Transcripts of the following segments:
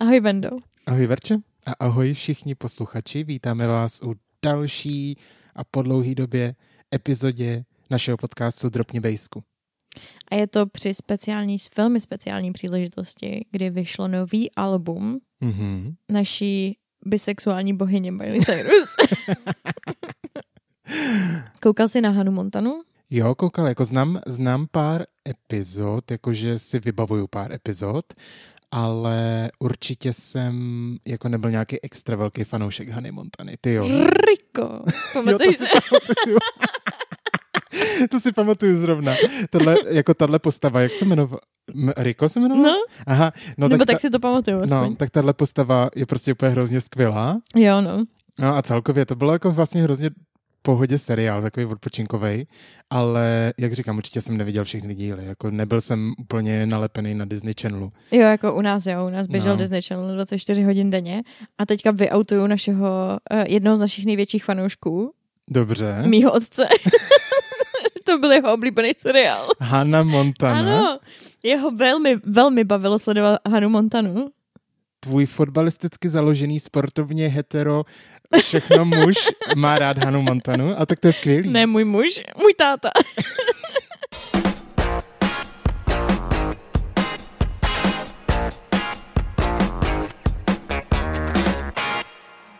Ahoj, Vendo. Ahoj, Verče. A ahoj všichni posluchači. Vítáme vás u další a po dlouhé době epizodě našeho podcastu Dropně Bejsku. A je to při speciální, velmi speciální příležitosti, kdy vyšlo nový album mm-hmm. naší bisexuální bohyně Miley Cyrus. Koukal jsi na Hanu Montanu? Jo, koukal, jako znám, znám pár epizod, jakože si vybavuju pár epizod, ale určitě jsem jako nebyl nějaký extra velký fanoušek Hany Montany. Ty jo. Riko, pamatuješ se? to si pamatuju zrovna. Tohle, jako tahle postava, jak se jmenovala? Riko se jmenovala? No. Aha, no Nebo tak, tak ta, si to pamatuju aspoň. No, tak tahle postava je prostě úplně hrozně skvělá. Jo, no. No a celkově to bylo jako vlastně hrozně pohodě seriál, takový odpočinkový, ale jak říkám, určitě jsem neviděl všechny díly, jako nebyl jsem úplně nalepený na Disney Channelu. Jo, jako u nás, jo, u nás běžel No. Disney Channel 24 hodin denně a teďka vyautuju našeho, uh, jednoho z našich největších fanoušků, Dobře. mýho otce. to byl jeho oblíbený seriál. Hannah Montana, Ano, jeho velmi, velmi bavilo sledovat Hanu Montanu. tvůj fotbalisticky založený sportovně hetero všechno muž má rád Hanu Montanu a tak to je skvělý. Ne můj muž, můj táta.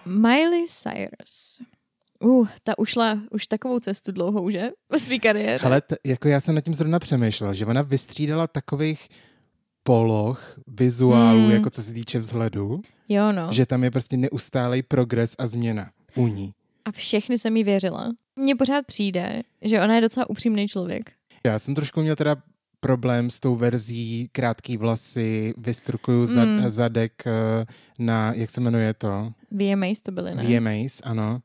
Miley Cyrus. Uh, ta ušla už takovou cestu dlouhou, že? Ve své kariéře. Ale t- jako já jsem nad tím zrovna přemýšlel, že ona vystřídala takových poloh, vizuálů, Hmm. jako co se týče vzhledu, Jo, no. že tam je prostě neustálej progres a změna u ní. A všechny jsem jí věřila. Mně pořád přijde, že ona je docela upřímný člověk. Já jsem trošku měl teda problém s tou verzí krátký vlasy, vystrukuju zad, Mm. zadek eh, na, jak se jmenuje to? VMAs to byly, ne? VMAs, ano.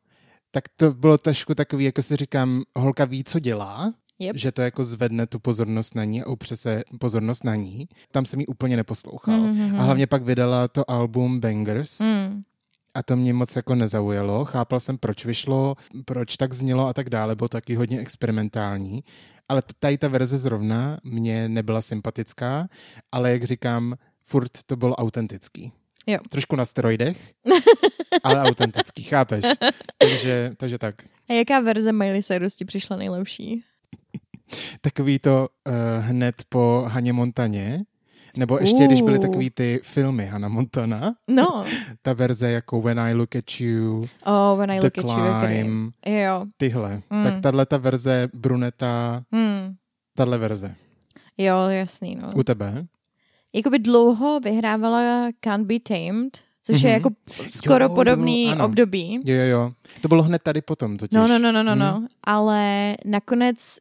Tak to bylo trošku takový, jako si říkám, holka ví, co dělá, Yep. že to jako zvedne tu pozornost na ní a upře se pozornost na ní. Tam jsem jí úplně neposlouchal. Mhm. A hlavně pak vydala to album Bangers Mm. a to mě moc jako nezaujalo. Chápal jsem, proč vyšlo, proč tak znělo a tak dále, bylo taky hodně experimentální. Ale tady ta verze zrovna mě nebyla sympatická, ale jak říkám, furt to bylo autentický. Jo. Trošku na steroidech, ale autentický, chápeš? Takže, takže tak. A jaká verze Miley Cyrus ti přišla nejlepší? Takový to uh, hned po Haně Montaně, nebo ještě, když byly Uh. takový ty filmy Hannah Montana, No. ta verze jako When I Look at You, Oh, when I The look at you. Climb, Jo. tyhle. Mm. Tak tahle ta verze Bruneta, Hmm. tahle verze. Jo, jasný, no. U tebe? Jakoby dlouho vyhrávala Can't Be Tamed, což je Mhm. jako skoro Jo, podobný ano. období. Jo, jo, jo. To bylo hned tady potom totiž. No, no, no, no, no, Hm. no. Ale nakonec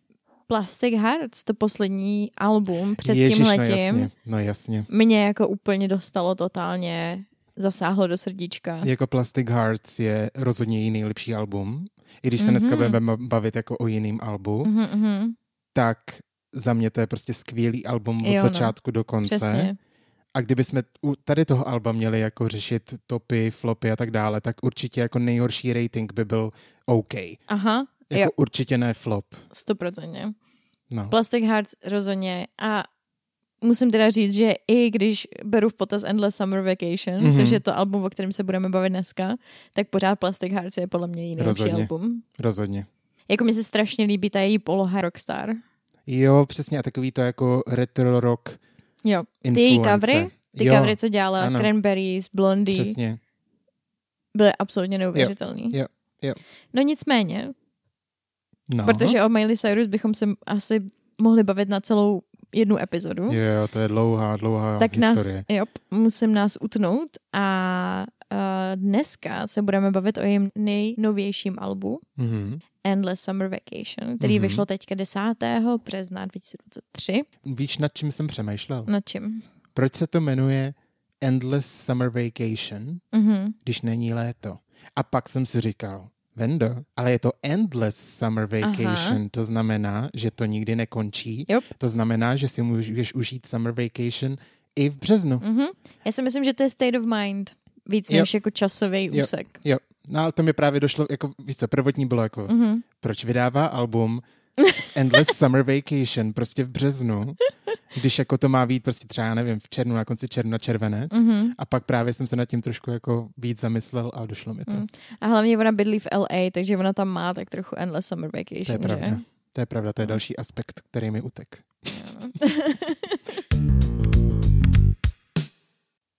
Plastic Hearts, to poslední album před Ježiš, tím no letím, jasně, no jasně. mě jako úplně dostalo totálně, zasáhlo do srdíčka. Jako Plastic Hearts je rozhodně její nejlepší album. I když se dneska Mhm. budeme bavit jako o jiným albu, Mhm, mhm. tak za mě to je prostě skvělý album od Jo, no. začátku do konce. Přesně. A kdyby jsme u tady toho alba měli jako řešit topy, flopy a tak dále, tak určitě jako nejhorší rating by byl OK. Aha, Jako jo, určitě ne flop. stoprocentně. No. Plastic Hearts rozhodně a musím teda říct, že i když beru v potaz Endless Summer Vacation, Mhm. mm-hmm. což je to album, o kterém se budeme bavit dneska, tak pořád Plastic Hearts je podle mě nejlepší Rozhodně. album. Rozhodně. Jako mi se strašně líbí ta její poloha rockstar. Jo, přesně. A takový to jako retro rock Jo, ty její covery, ty jo, covery, co dělala ano. Cranberries, Blondie, Přesně. byly absolutně neuvěřitelný. jo, jo. No nicméně, No. protože o Miley Cyrus bychom se asi mohli bavit na celou jednu epizodu. Jo, to je dlouhá, dlouhá tak nás, historie. jo, musím nás utnout a uh, dneska se budeme bavit o jejím nejnovějším albu Mhm. Endless Summer Vacation, který Mhm. vyšlo teďka 10. března 2023. Víš, nad čím jsem přemýšlel? Na čím? Proč se to jmenuje Endless Summer Vacation, Mhm. když není léto? A pak jsem si říkal, Vendo, ale je to Endless Summer Vacation, Aha. to znamená, že to nikdy nekončí. Yep. To znamená, že si můžeš užít Summer Vacation i v březnu. Mhm. Já si myslím, že to je state of mind. Víc Jo. než jako časový Jo. úsek. Jo, no ale to mi právě došlo, jako víš co, prvotní bylo jako, Mhm. proč vydává album Endless Summer Vacation prostě v březnu Když jako to má být prostě třeba, já nevím, v červnu, na konci června, červenec. Mhm. A pak právě jsem se nad tím trošku jako víc zamyslel a došlo mi to. Mm. A hlavně ona bydlí v LA, takže ona tam má tak trochu endless summer vacation, To je pravda. že? To je pravda, to je No. další aspekt, který mi utek.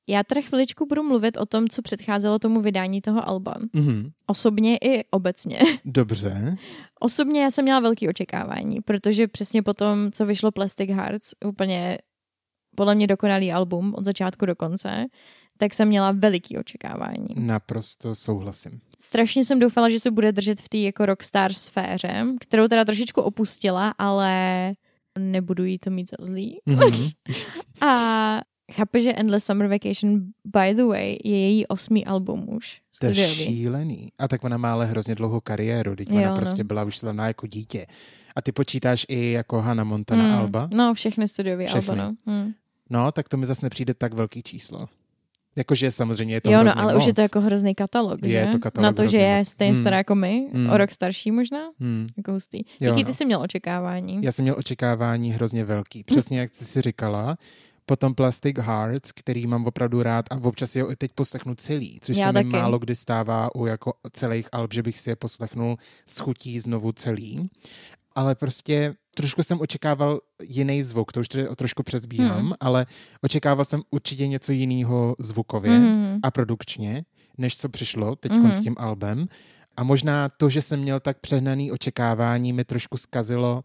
Já teda chviličku budu mluvit o tom, co předcházelo tomu vydání toho alba. Mhm. Osobně i obecně. Dobře. Osobně já jsem měla velké očekávání, protože přesně po tom, co vyšlo Plastic Hearts, úplně podle mě dokonalý album od začátku do konce, tak jsem měla veliký očekávání. Naprosto souhlasím. Strašně jsem doufala, že se bude držet v té jako rockstar sféře, kterou teda trošičku opustila, ale nebudu jí to mít za zlý. Mhm. A chápe, že Endless Summer Vacation, by the way, je její osmý album už. To je šílený. A tak ona má ale hrozně dlouhou kariéru, teď ona Jo, no. prostě byla už slavná jako dítě. A ty počítáš i jako Hannah Montana Hmm. Alba? No, všechny Všechny. alba, no. Hmm. No, tak to mi zase nepřijde tak velký číslo. Jakože samozřejmě je to jo, no, ale moc. už je to jako hrozný katalog, Je že? to katalog Na to, že je stejně Hmm. stará jako my, Hmm. o rok starší možná, Hmm. jako hustý. Jo, Jaký no. ty jsi měl očekávání? Já jsem měl očekávání hrozně velký. Přesně jak jsi si říkala, potom Plastic Hearts, který mám opravdu rád a občas si ho i teď poslechnu celý, což Já se taky. mi málo kdy stává u jako celých alb, že bych si je poslechnul s chutí znovu celý. Ale prostě trošku jsem očekával jiný zvuk, to už tedy trošku přezbíhám, Hmm. ale očekával jsem určitě něco jiného zvukově Mhm. a produkčně, než co přišlo teď Mhm. s tím albem. A možná to, že jsem měl tak přehnaný očekávání, mi trošku zkazilo,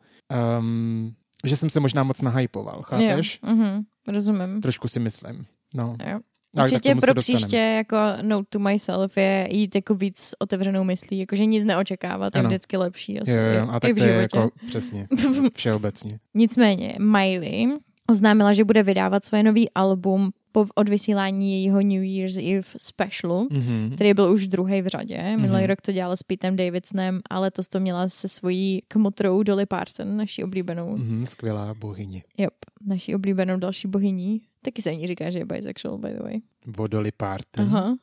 um, že jsem se možná moc nahypoval, chápeš? Jo, mhm, rozumím. Trošku si myslím. No. Jo. Ale Určitě pro příště jako note to myself je jít jako víc s otevřenou myslí, jakože nic neočekávat, je vždycky lepší. Asi, Jo, jo, a tak to je jako přesně, všeobecně. Nicméně Miley oznámila, že bude vydávat svoje nový album po odvysílání jejího New Year's Eve specialu, Mhm. který byl už druhý v řadě. Minulý Mhm. rok to dělala s Petem Davidsonem, ale letos to měla se svojí kmotrou Dolly Parton, naší oblíbenou. Mhm, skvělá bohyně. Yep, naší oblíbenou další bohyní. Taky se o ní říká, že je bisexual, by the way. Vodoli Parton. Aha.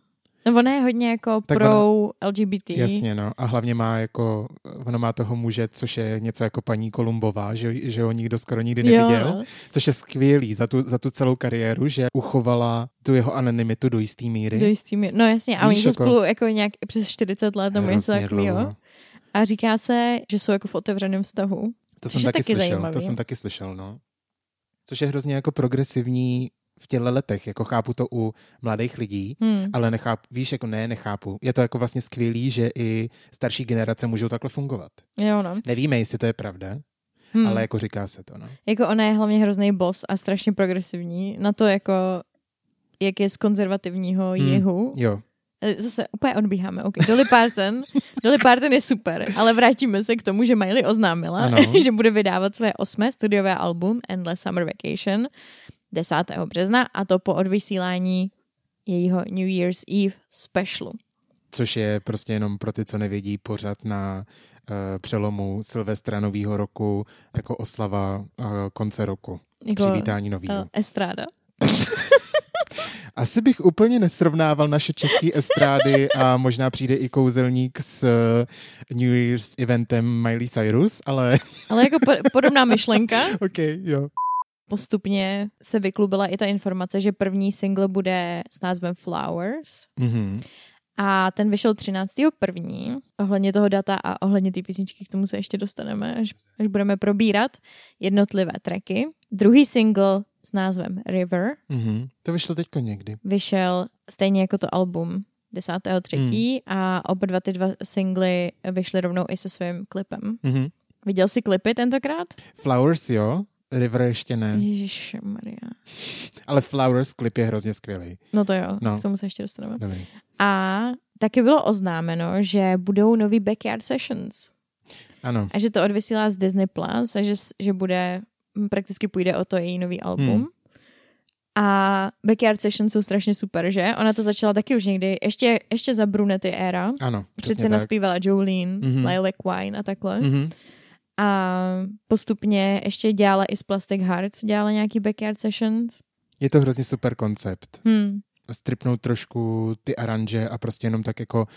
No ona je hodně jako Tak pro LGBT. Jasně, no. A hlavně má jako, ona má toho muže, což je něco jako paní Kolumbová, že, že ho nikdo skoro nikdy neviděl. Jo. Což je skvělý za tu, za tu celou kariéru, že uchovala tu jeho anonymitu do jistý míry. Do jistý míry. No jasně, a oni jsou jako- spolu jako nějak přes 40 let nebo něco takového. A říká se, že jsou jako v otevřeném vztahu. To jsem taky, taky slyšel, zajímavý. to jsem taky slyšel, no. Což je hrozně jako progresivní v těchto letech, jako chápu to u mladých lidí, Hmm. ale nechápu, víš, jako ne, nechápu. Je to jako vlastně skvělý, že i starší generace můžou takhle fungovat. Jo, no. Nevíme, jestli to je pravda, Hmm. ale jako říká se to, no. Jako ona je hlavně hrozný boss a strašně progresivní. Na to jako jak je z konzervativního Hmm. jihu. Jo, Eh, Zase úplně odbíháme. Okay. Dolly Parton. Dolly Parton je super, ale vrátíme se k tomu, že Miley oznámila, Ano. že bude vydávat své osmé studiové album Endless Summer Vacation 10. března a to po odvysílání jejího New Year's Eve specialu. což je prostě jenom pro ty, co nevědí, pořád na uh, přelomu Silvestra nového roku jako oslava uh, konce roku. Jako, Přivítání nového. uh, Estrada. Asi bych úplně nesrovnával naše české estrády a možná přijde i kouzelník s New Year's eventem Miley Cyrus, ale Ale jako po, podobná myšlenka. OK, jo. Postupně se vyklubila i ta informace, že první single bude s názvem Flowers Mhm. a ten vyšel 13.1. Ohledně toho data a ohledně té písničky k tomu se ještě dostaneme, až, až budeme probírat jednotlivé tracky. Druhý single s názvem River Mhm. To vyšlo teďko někdy. vyšel stejně jako to album 10.3. Hmm. a oba dva ty dva singly vyšly rovnou i se svým klipem. Mhm. Viděl jsi klipy tentokrát? Flowers, jo. River ještě ne. Ježíš Maria. Ale Flowers klip je hrozně skvělý. No to jo, No. k tomu se ještě dostaneme. Dobrý. A taky bylo oznámeno, že budou nový Backyard Sessions. Ano. A že to odvysílá z Disney Plus a že, že bude, hm, prakticky půjde o to její nový album. Hmm. A Backyard Sessions jsou strašně super, že? Ona to začala taky už někdy, ještě, ještě za Brunety éra. Ano, přesně Přece tak. naspívala Jolene, Mhm. mm-hmm. Lilac Wine a takhle. Mm-hmm. A postupně ještě dělala i z Plastic Hearts, dělala nějaký Backyard Sessions. Je to hrozně super koncept. Hmm. stripnout trošku ty aranže a prostě jenom tak jako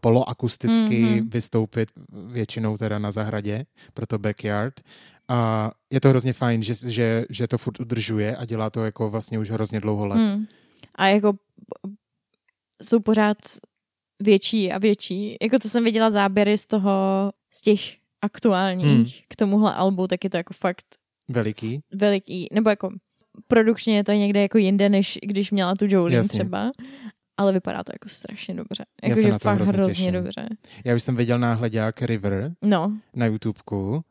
poloakusticky Mhm. mm-hmm. vystoupit většinou teda na zahradě pro to backyard A je to hrozně fajn, že, že, že to furt udržuje a dělá to jako vlastně už hrozně dlouho let. Hmm. A jako jsou pořád větší a větší. Jako co jsem viděla záběry z toho, z těch aktuálních Hmm. k tomuhle albu, tak je to jako fakt Veliký. veliký, nebo jako produkčně je to někde jako jinde, než když měla tu Jolene Jasně. třeba. Ale vypadá to jako strašně dobře. Já Jako, se že fakt hrozně hrozně dobře. Já už jsem viděl náhledák River No, na YouTubeku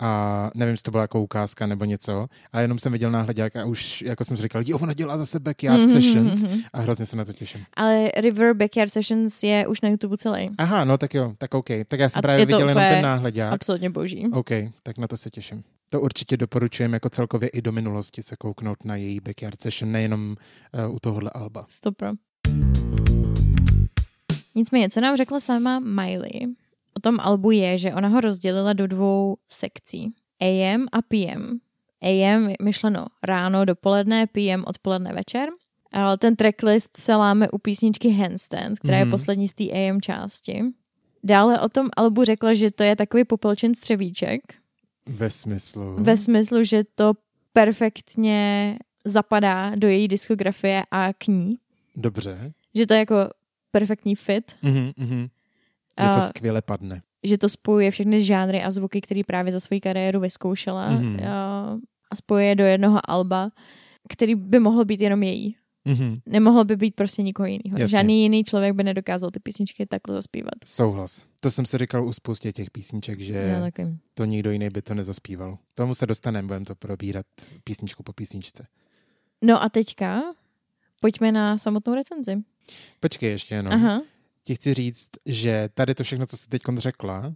a nevím, jestli to byla jako ukázka nebo něco, ale jenom jsem viděl náhledák a už jako jsem si říkal, jo, ona dělá zase Backyard Mhm, Sessions mhm. a hrozně se na to těším. ale River Backyard Sessions je už na YouTube celý. Aha, no tak jo, tak OK. Tak já jsem A právě je viděl jenom ten náhledák. Absolutně boží. OK, tak na to se těším. To určitě doporučujem jako celkově i do minulosti se kouknout na její Backyard Session, nejenom uh, u tohohle alba. Stopro. Nicméně, co nám řekla sama Miley o tom albu je, že ona ho rozdělila do dvou sekcí. AM a PM. AM je myšleno ráno, dopoledne, PM odpoledne, večer. Ale ten tracklist se láme u písničky Handstand, která Mhm. je poslední z té AM části. Dále o tom albu řekla, že to je takový popelčen střevíček, Ve smyslu... ve smyslu, že to perfektně zapadá do její diskografie a k ní. Dobře. Že to je jako perfektní fit, Mhm, mhm. Že to skvěle padne. že to spojuje všechny žánry a zvuky, který právě za svoji kariéru vyzkoušela Mhm. a, spojuje do jednoho alba, který by mohlo být jenom její. Mhm. Nemohlo by být prostě nikoho jiného. Jasně. Žádný jiný člověk by nedokázal ty písničky takhle zaspívat. Souhlas. To jsem si říkal u spoustě těch písniček, že to nikdo jiný by to nezaspíval. Tomu se dostaneme, budeme to probírat písničku po písničce. No a teďka pojďme na samotnou recenzi. Počkej ještě jenom. Aha. Ti chci říct, že tady to všechno, co jsi teď řekla,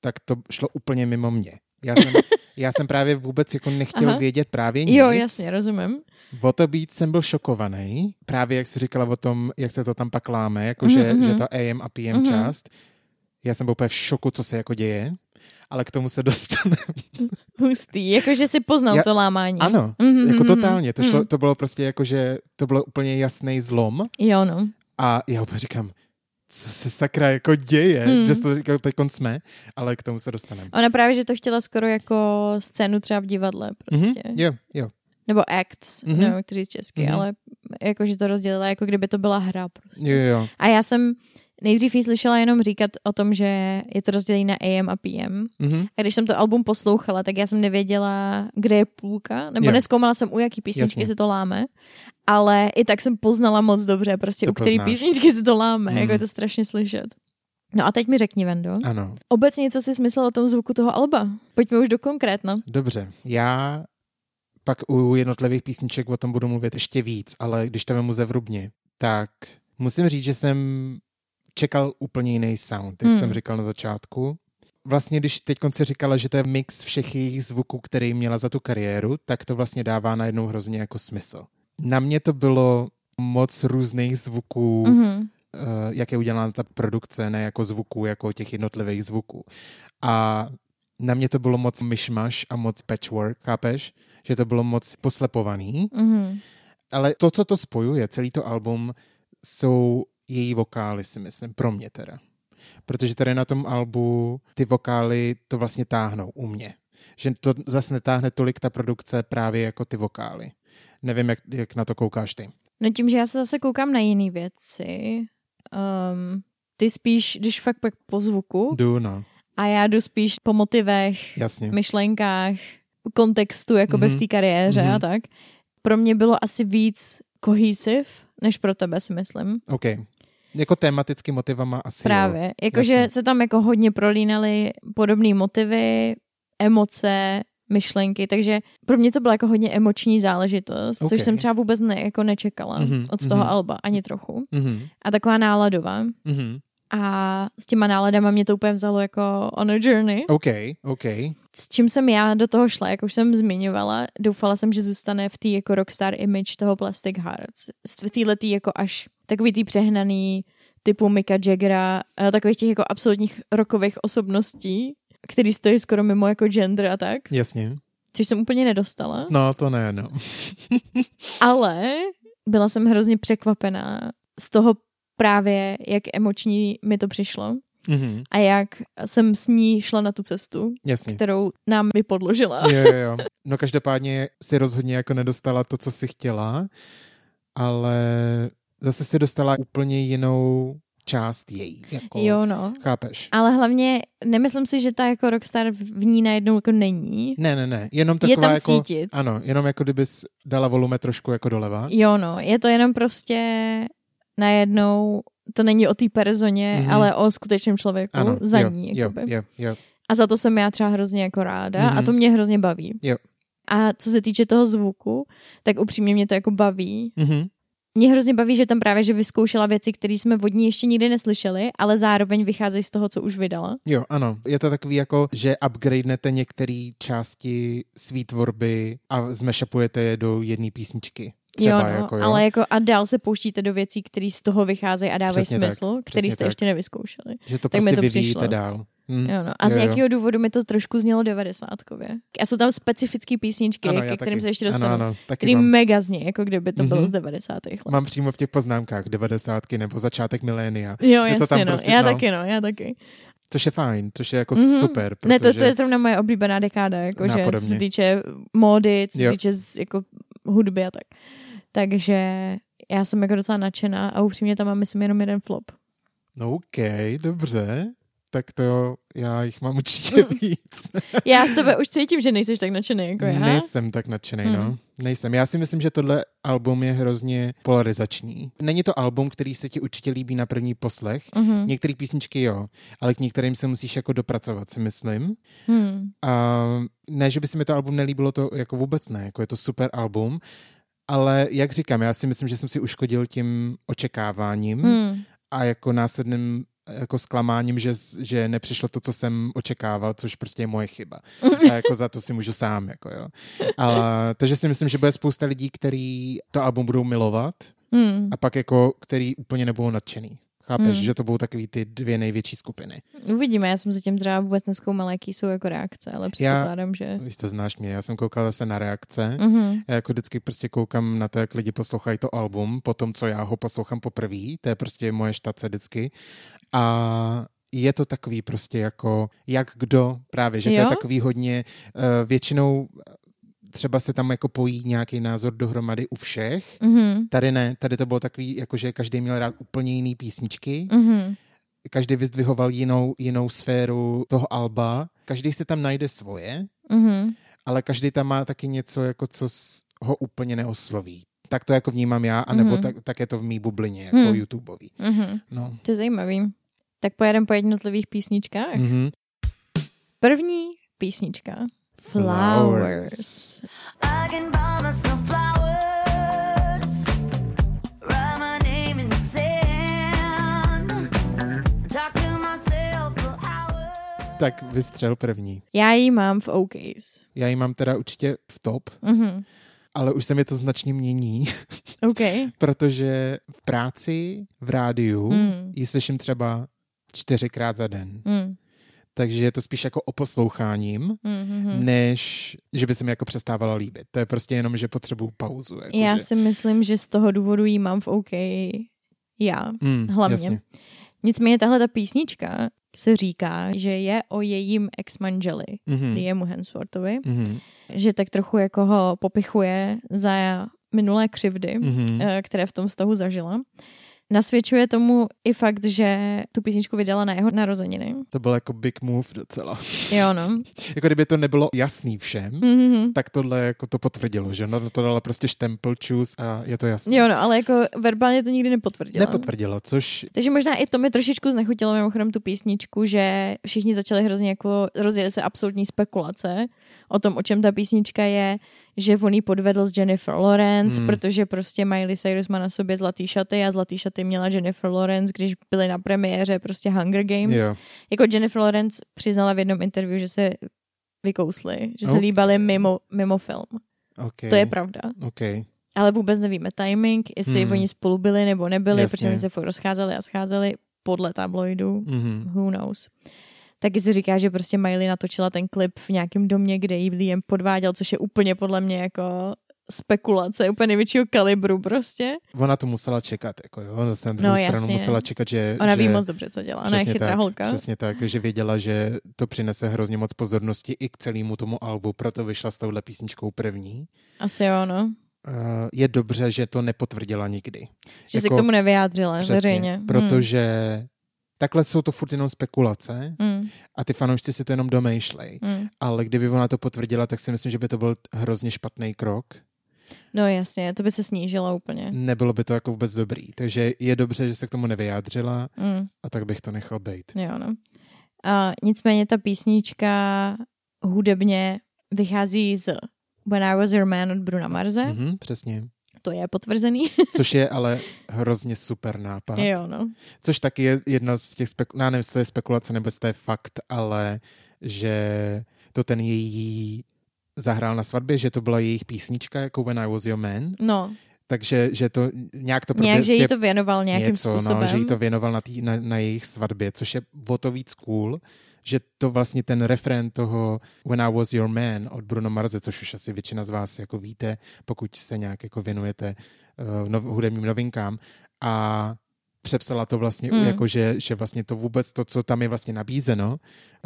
tak to šlo úplně mimo mě. Já jsem, já jsem právě vůbec jako nechtěl Aha. vědět právě nic. Jo, jasně, rozumím. O to být jsem byl šokovaný. Právě jak jsi říkala o tom, jak se to tam pak láme, jako že, Mhm, že mhm. to AM a PM Mhm. část. Já jsem byl úplně v šoku, co se jako děje, ale k tomu se dostane. Hustý, jakože si poznal Já- to lámání. Ano, Mhm, jako mhm, totálně. To, šlo, mhm. to bylo prostě jako, že to bylo úplně jasný zlom Jo, no. a já úplně říkám, co se sakra jako děje, Mm. že to říkal teď jsme, ale k tomu se dostaneme. Ona právě, že to chtěla skoro jako scénu třeba v divadle prostě. Mhm, jo, jo. Nebo acts, Mhm. nevím, jak to říct česky, Mhm. ale jakože to rozdělila, jako kdyby to byla hra prostě. Jo, jo. A já jsem nejdřív jí slyšela jenom říkat o tom, že je to rozdělení na AM a PM. Mhm. A když jsem to album poslouchala, tak já jsem nevěděla, kde je půlka, nebo Jo. neskoumala jsem, u jaký písničky Jasně. se to láme, ale i tak jsem poznala moc dobře, prostě To u který poznáš. písničky se to láme, Mhm. jako je to strašně slyšet. No a teď mi řekni, Vendo, Ano, obecně co jsi myslel o tom zvuku toho alba? Pojďme už do konkrétna. dobře. Já pak u jednotlivých písniček o tom budu mluvit ještě víc, ale když to vemu zevrubně, tak musím říct, že jsem čekal úplně jiný sound, jak Hmm. jsem říkal na začátku. Vlastně, když teď si říkala, že to je mix všech jejich zvuků, který měla za tu kariéru, tak to vlastně dává najednou hrozně jako smysl. Na mě to bylo moc různých zvuků, Mhm. eh, jak je udělána ta produkce, ne jako zvuků, jako těch jednotlivých zvuků. A na mě to bylo moc myšmaš a moc patchwork, chápeš? Že to bylo moc poslepovaný. Mhm. Ale to, co to spojuje, celý to album, jsou její vokály, si myslím, pro mě teda. Protože tady na tom albu ty vokály to vlastně táhnou u mě. Že to zase netáhne tolik ta produkce právě jako ty vokály. Nevím, jak, jak na to koukáš ty. No tím, že já se zase koukám na jiné věci, um, ty spíš, když fakt pak po zvuku Jdu, no. a já jdu spíš po motivech, Jasně. myšlenkách, kontextu jakoby Mhm. v té kariéře Mhm. a tak. Pro mě bylo asi víc cohesive, než pro tebe si myslím. OK. Jako tematicky motivama asi Právě. Jakože se tam jako hodně prolínaly podobné motivy, emoce, myšlenky, takže pro mě to byla jako hodně emoční záležitost, Ok. což jsem třeba vůbec ne, jako nečekala Mhm, od toho mhm. alba, ani trochu. Mhm, A taková náladová. mhm. A s těma náladama mě to úplně vzalo jako on a journey. OK, OK. S čím jsem já do toho šla, jak už jsem zmiňovala, doufala jsem, že zůstane v té jako rockstar image toho Plastic Hearts. V této jako až takový tý přehnaný typu Mika Jaggera, eh, takových těch jako absolutních rokových osobností, který stojí skoro mimo jako gender a tak, Jasně. což jsem úplně nedostala. No, to ne, no. Ale byla jsem hrozně překvapená z toho právě, jak emoční mi to přišlo. Mhm. a jak jsem s ní šla na tu cestu, Jasně. kterou nám vypodložila. Jo, jo, jo. No každopádně si rozhodně jako nedostala to, co si chtěla, ale zase si dostala úplně jinou část její. Jako, Jo, no. Chápeš? Ale hlavně nemyslím si, že ta jako rockstar v ní najednou jako není. Ne, ne, ne. Jenom Je taková tam jako... cítit. Ano, jenom jako kdybys dala volume trošku jako doleva. Jo, no. Je to jenom prostě najednou, to není o té personě, Mhm. mm-hmm. ale o skutečném člověku Ano, za jo, ní. jo, jakoby. jo, jo. A za to jsem já třeba hrozně jako ráda Mhm. mm-hmm. a to mě hrozně baví. Jo. A co se týče toho zvuku, tak upřímně mě to jako baví. Mhm. Mě hrozně baví, že tam právě, že vyzkoušela věci, které jsme od ní ještě nikdy neslyšeli, ale zároveň vycházejí z toho, co už vydala. Jo, ano. Je to takový jako, že upgradenete některé části svý tvorby a zmešapujete je do jedné písničky. Třeba jo, no, jako, jo. ale jako a dál se pouštíte do věcí, které z toho vycházejí a dávají Přesně tak, smysl, který přesně jste tak. ještě nevyzkoušeli. že to tak prostě to vyvíjíte přišlo. dál. Hm. Jo, no. A z Jo, jo. jakého důvodu mi to trošku znělo devadesátkově. A jsou tam specifické písničky, Ano, ke kterým taky. se ještě Ano, dostanu. ano, taky který mám. mega zní, jako kdyby to bylo Mhm. z 90. let. Mám přímo v těch poznámkách devadesátky nebo začátek milénia. Jo, Je to tam jasně, no. prostě, já no. taky, no, já taky. Což je fajn, což je jako Mhm. super. Protože... Ne, to, to je zrovna moje oblíbená dekáda, jako že, co se týče módy, co se týče z- jako hudby a tak. Takže já jsem jako docela nadšená a upřímně tam mám, myslím, jenom jeden flop. No OK, dobře. Tak to já jich mám určitě víc. Já z tebe už cítím, že nejseš tak nadšený jako já. Nejsem tak nadšený, no. Hmm. Nejsem. Já si myslím, že tohle album je hrozně polarizační. Není to album, který se ti určitě líbí na první poslech. Mhm. Některé písničky jo, ale k některým se musíš jako dopracovat, si myslím. Hmm. A ne, že by se mi to album nelíbilo, to jako vůbec ne, jako je to super album, ale jak říkám, já si myslím, že jsem si uškodil tím očekáváním Hmm. a jako následným jako zklamáním, že, že nepřišlo to, co jsem očekával, což prostě je moje chyba. A jako za to si můžu sám, jako jo. Ale, takže si myslím, že bude spousta lidí, který to album budou milovat Hmm. a pak jako, který úplně nebudou nadšený. Chápeš, Hmm. že to budou takový ty dvě největší skupiny. Uvidíme, já jsem zatím třeba vůbec neskoumal, jaký jsou jako reakce, ale předpokládám, že... Víš, to znáš mě, já jsem koukal zase na reakce. Mhm. Já jako vždycky prostě koukám na to, jak lidi poslouchají to album, po tom, co já ho poslouchám poprvé. To je prostě moje štace vždycky. A je to takový prostě jako, jak kdo právě, že to Jo? je takový hodně, uh, většinou třeba se tam jako pojí nějaký názor dohromady u všech. Mhm. Tady ne, tady to bylo takový, jako že každý měl rád úplně jiný písničky, Mhm. každý vyzdvihoval jinou, jinou sféru toho alba, každý si tam najde svoje, Mhm. ale každý tam má taky něco, jako co ho úplně neosloví. Tak to jako vnímám já, anebo Mhm. mm-hmm. tak, tak je to v mý bublině, jako hmm. YouTubeový. Mhm. No. To je zajímavý. Tak pojedeme po jednotlivých písničkách. Mm-hmm. První písnička. Flowers. I can buy myself flowers, write my name in the sand, talk to myself for hours. Tak vystřel první. Já ji mám v OKs. Já ji mám teda určitě v top, Mhm. ale už se mi to značně mění, OK. protože v práci, v rádiu Mm. ji slyším třeba čtyřikrát za den. Mm. Takže je to spíš jako o posloucháním, Mhm. než že by se mi jako přestávala líbit. To je prostě jenom, že potřebuju pauzu. Jako Já že... si myslím, že z toho důvodu ji mám v OK já. mm, hlavně. Jasně. Nicméně tahle ta písnička se říká, že je o jejím ex-manželi, Mm-hmm. Liamu Hemsworthovi, Mm-hmm. že tak trochu jako ho popichuje za minulé křivdy, Mm-hmm. které v tom vztahu zažila. Nasvědčuje tomu i fakt, že tu písničku vydala na jeho narozeniny. To byl jako big move docela. Jo, no. Jako kdyby to nebylo jasný všem, Mhm. tak tohle jako to potvrdilo, že no to dala prostě štempel choose a je to jasné. Jo, no, ale jako verbálně to nikdy nepotvrdila. Nepotvrdilo, což Takže možná i to mi trošičku znechutilo mimochodem tu písničku, že všichni začali hrozně jako, rozjeli se absolutní spekulace o tom, o čem ta písnička je, že on jí podvedl s Jennifer Lawrence, Hmm. protože prostě Miley Cyrus má na sobě zlatý šaty a zlatý šaty měla Jennifer Lawrence, když byly na premiéře prostě Hunger Games. jo. Jako Jennifer Lawrence přiznala v jednom interview, že se vykousli, že se Ok. líbali mimo, mimo film. Okay. To je pravda. Okay. Ale vůbec nevíme timing, jestli Hmm. oni spolu byli nebo nebyli, Jasně. protože oni se rozcházeli a scházeli podle tabloidů. Mm-hmm. Who knows. Taky se říká, že prostě Miley natočila ten klip v nějakém domě, kde jí Liam podváděl, což je úplně podle mě jako spekulace, úplně největšího kalibru prostě. Ona to musela čekat, jako jo, zase na No, druhou stranu jasně. musela čekat, že... Ona že... ví moc dobře, co dělá. Ona je chytrá tak, holka. Přesně tak, že věděla, že to přinese hrozně moc pozornosti i k celému tomu albu, proto vyšla s touhle písničkou první. Asi jo, no. Uh, je dobře, že to nepotvrdila nikdy. Že se k tomu nevyjádřila Přesně, veřejně. Hmm. Takhle jsou to furt jenom spekulace Hmm. a ty fanoušci si to jenom domýšlej. Hmm. Ale kdyby ona to potvrdila, tak si myslím, že by to byl hrozně špatný krok. No jasně, to by se snížilo úplně. Nebylo by to jako vůbec dobrý. Takže je dobře, že se k tomu nevyjádřila Hmm. a tak bych to nechal být. Jo, no. A nicméně ta písnička hudebně vychází z When I Was Your Man od Bruna Marze. Mm. Mhm, přesně. To je potvrzený. Což je ale hrozně super nápad. jo, no. Což taky je jedna z těch spekulací, já nevím, to je spekulace nebo to je fakt, ale že to ten její zahrál na svatbě, že to byla jejich písnička jako When I Was Your Man, No, takže že to nějak to nějak, že jí prostě to věnoval nějakým něco, způsobem. No, že jí to věnoval na, tý, na, na jejich svatbě, což je o to víc cool, že to vlastně ten refrén toho When I Was Your Man od Bruno Marze, což už asi většina z vás jako víte, pokud se nějak jako věnujete uh, nov, hudebním novinkám a přepsala to vlastně, Mm. jako že, že vlastně to vůbec to, co tam je vlastně nabízeno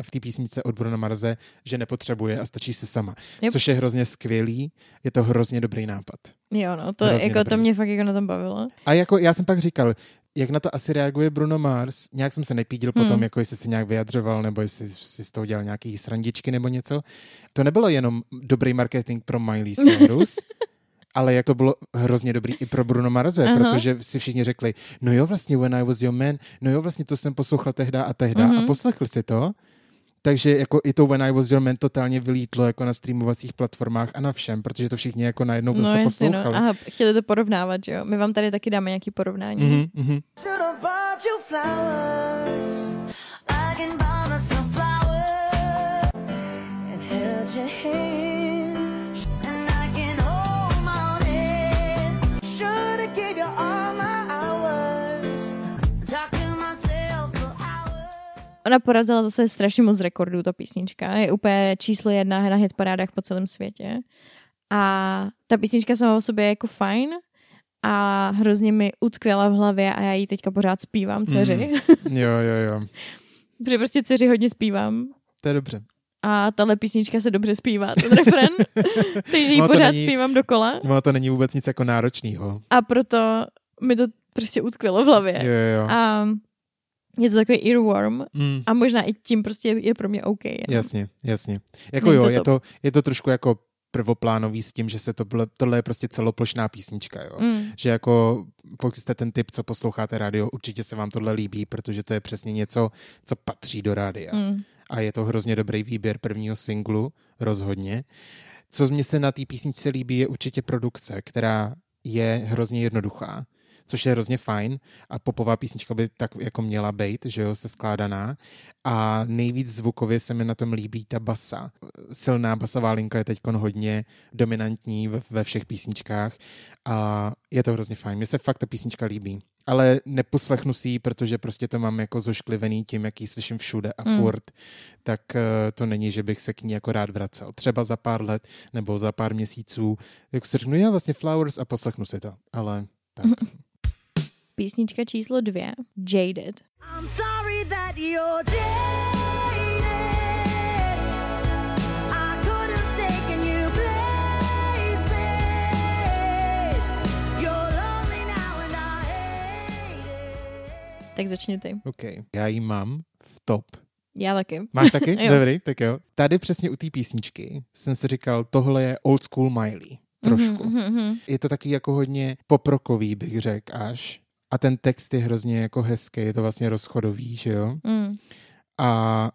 v té písničce od Bruno Marze, že nepotřebuje a stačí si sama. Yep. Což je hrozně skvělý, je to hrozně dobrý nápad. Jo, no, to, Hrozně jako, to mě fakt jako na tom bavilo. A jako já jsem pak říkal, jak na to asi reaguje Bruno Mars, nějak jsem se nepídil Hmm. potom, jako jestli se nějak vyjadřoval, nebo jestli si z toho dělal nějaký srandičky nebo něco. To nebylo jenom dobrý marketing pro Miley Cyrus, ale jak to bylo hrozně dobrý i pro Bruno Marze, Aha. protože si všichni řekli, no jo, vlastně When I Was Your Man, no jo, vlastně to jsem poslouchal tehda a tehda Mhm. a poslechli si to. Takže jako i to When I Was Your Man totálně vylítlo jako na streamovacích platformách a na všem, protože to všichni jako najednou No se jasně, no. poslouchali. A chtěli to porovnávat, že jo. My vám tady taky dáme nějaký porovnání. Mhm, mhm. Ona porazila zase strašně moc rekordů, ta písnička. Je úplně číslo jedna na hitparádách po celém světě. A ta písnička sama o sobě je jako fajn a hrozně mi utkvěla v hlavě a já ji teďka pořád zpívám dceři. Mhm. Jo, jo, jo. Protože prostě dceři hodně zpívám. To je dobře. A tahle písnička se dobře zpívá, ten refren. Takže ji pořád není- zpívám dokola. No to není vůbec nic jako náročného. A proto mi to prostě utkvělo v hlavě. Jo, jo, jo. A je to takový earworm Mm, a možná i tím prostě je pro mě OK. no. jasně, jasně. Jako Není jo, to je top. to, je to trošku jako prvoplánový s tím, že se to bylo, tohle je prostě celoplošná písnička, jo. Mm. Že jako pokud jste ten typ, co posloucháte rádio, určitě se vám tohle líbí, protože to je přesně něco, co patří do rádia. Mm. A je to hrozně dobrý výběr prvního singlu, rozhodně. Co mně se na té písničce líbí, je určitě produkce, která je hrozně jednoduchá, což je hrozně fajn a popová písnička by tak jako měla být, že jo, se skládaná. A nejvíc zvukově se mi na tom líbí ta basa. Silná basová linka je teď hodně dominantní ve, ve všech písničkách a je to hrozně fajn. Mně se fakt ta písnička líbí. Ale neposlechnu si ji, protože prostě to mám jako zošklivený tím, jak ji slyším všude a Mm. furt, tak eh, to není, že bych se k ní jako rád vracel. Třeba za pár let nebo za pár měsíců, jako si řeknu, já vlastně Flowers a poslechnu si to. Ale tak. Písnička číslo dvě, Jaded. I'm sorry that you're jaded. Tak začni ty. OK. Já ji mám v top. Já taky. Máš taky? Dobrý, tak jo. Tady přesně u té písničky jsem si říkal, tohle je old school Miley. Trošku. Mhm, mhm, mhm. Je to taky jako hodně poprokový, bych řekl až. A ten text je hrozně jako hezký, je to vlastně rozchodový, že jo? Mm. A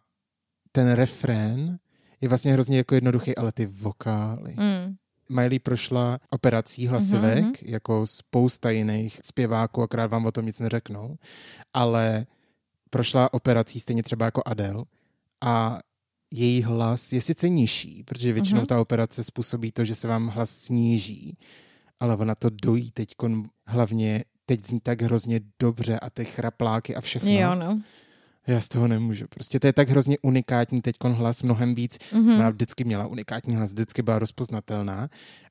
ten refrén je vlastně hrozně jako jednoduchý, ale ty vokály. Mm. Miley prošla operací hlasivek, Mhm, jako spousta jiných zpěváků, akorát vám o tom nic neřeknou, ale prošla operací stejně třeba jako Adele a její hlas je sice nižší, protože většinou Mhm. ta operace způsobí to, že se vám hlas sníží, ale ona to dojí teď hlavně teď zní tak hrozně dobře a ty chrapláky a všechno. Jo, no. Já z toho nemůžu. Prostě to je tak hrozně unikátní teď hlas, mnohem víc. Mhm. Ona vždycky měla unikátní hlas, vždycky byla rozpoznatelná,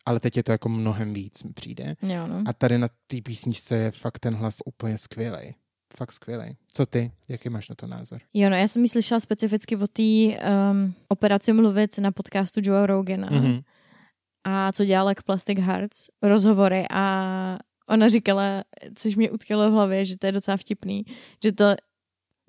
ale teď je to jako mnohem víc, mi přijde. Jo, no. A tady na té písničce je fakt ten hlas úplně skvělej. Fakt skvělej. Co ty? Jaký máš na to názor? Jo, no, já jsem ji slyšela specificky o té um, operaci mluvit na podcastu Joe Rogana. Mm-hmm. a co dělala k Plastic Hearts, rozhovory a ona říkala, což mě utkalo v hlavě, že to je docela vtipný, že to,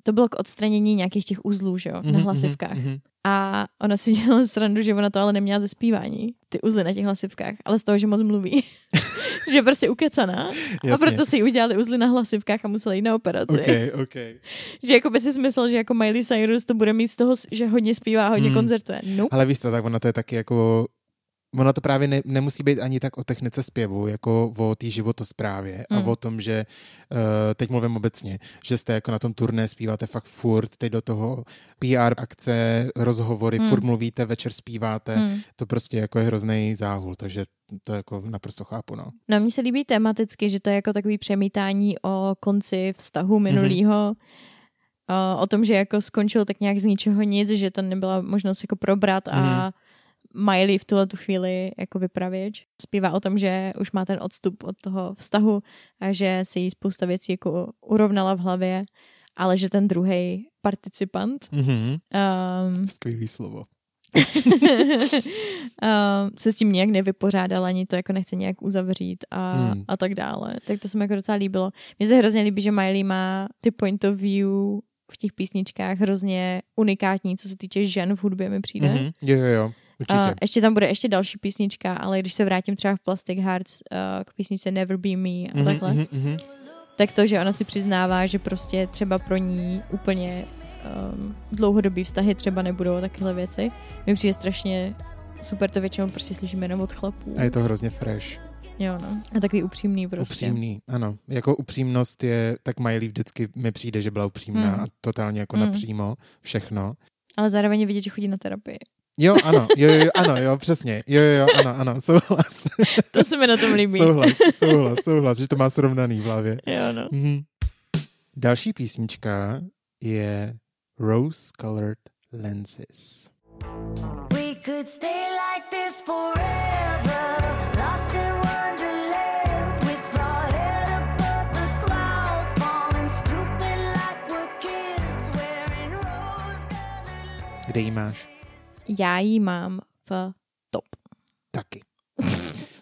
to bylo k odstranění nějakých těch uzlů, že jo, na hlasivkách. Mm-hmm. A ona si dělala srandu, že ona to ale neměla ze zpívání, ty uzly na těch hlasivkách, ale z toho, že moc mluví. že je prostě ukecaná. A Jasně. proto si udělali uzly na hlasivkách a musela jít na operaci. OK, OK. Že jako by si smysl, že jako Miley Cyrus to bude mít z toho, že hodně zpívá a hodně Hmm. koncertuje. Nope. Ale víš co, tak ono to je taky jako Ono to právě ne, nemusí být ani tak o technice zpěvu, jako o té životosprávě Hmm. a o tom, že uh, teď mluvím obecně, že jste jako na tom turné zpíváte fakt furt, teď do toho PR akce, rozhovory, Hmm. furt mluvíte, večer zpíváte, Hmm. to prostě jako je hrozný záhul, takže to jako naprosto chápu, no. No mně se líbí tematicky, že to je jako takový přemítání o konci vztahu minulýho, o, o tom, že jako skončil tak nějak z ničeho nic, že to nebyla možnost jako probrat a Miley v tuhle tu chvíli jako vypravěč. Zpívá o tom, že už má ten odstup od toho vztahu a že se jí spousta věcí jako urovnala v hlavě, ale že ten druhý participant Mm-hmm. um, Skvělý slovo. um, se s tím nějak nevypořádal, ani to jako nechce nějak uzavřít a, hmm. a tak dále. Tak to se mi jako docela líbilo. Mně se hrozně líbí, že Miley má ty point of view v těch písničkách hrozně unikátní, co se týče žen v hudbě mi přijde. Mm-hmm. Jo, jo, jo, určitě. A ještě tam bude ještě další písnička, ale když se vrátím třeba v Plastic Hearts uh, k písničce Never Be Me a Mhm, takhle, mhm, mhm. tak to, že ona si přiznává, že prostě třeba pro ní úplně um, dlouhodobý vztahy třeba nebudou a takovéhle věci, mi přijde strašně super, to většinou prostě slyšíme jenom od chlapů. A je to hrozně fresh. Jo, no. A takový upřímný prostě. Upřímný, ano. Jako upřímnost je, tak Miley vždycky mi přijde, že byla upřímná Mm. a totálně jako Mm. napřímo všechno. Ale zároveň je vidět, že chodí na terapii. Jo, ano, jo, jo, ano, jo, přesně. Jo, jo, jo, ano, ano, souhlas. To se mi na tom líbí. souhlas, souhlas, souhlas, že to má srovnaný v hlavě. Jo, no. Mhm. Další písnička je Rose Colored Lenses. We could stay like this forever, lost in wonderland, with our head above the clouds, falling stupid like we're kids, wearing rose-colored Kde ji máš? Já jí mám v top. Taky.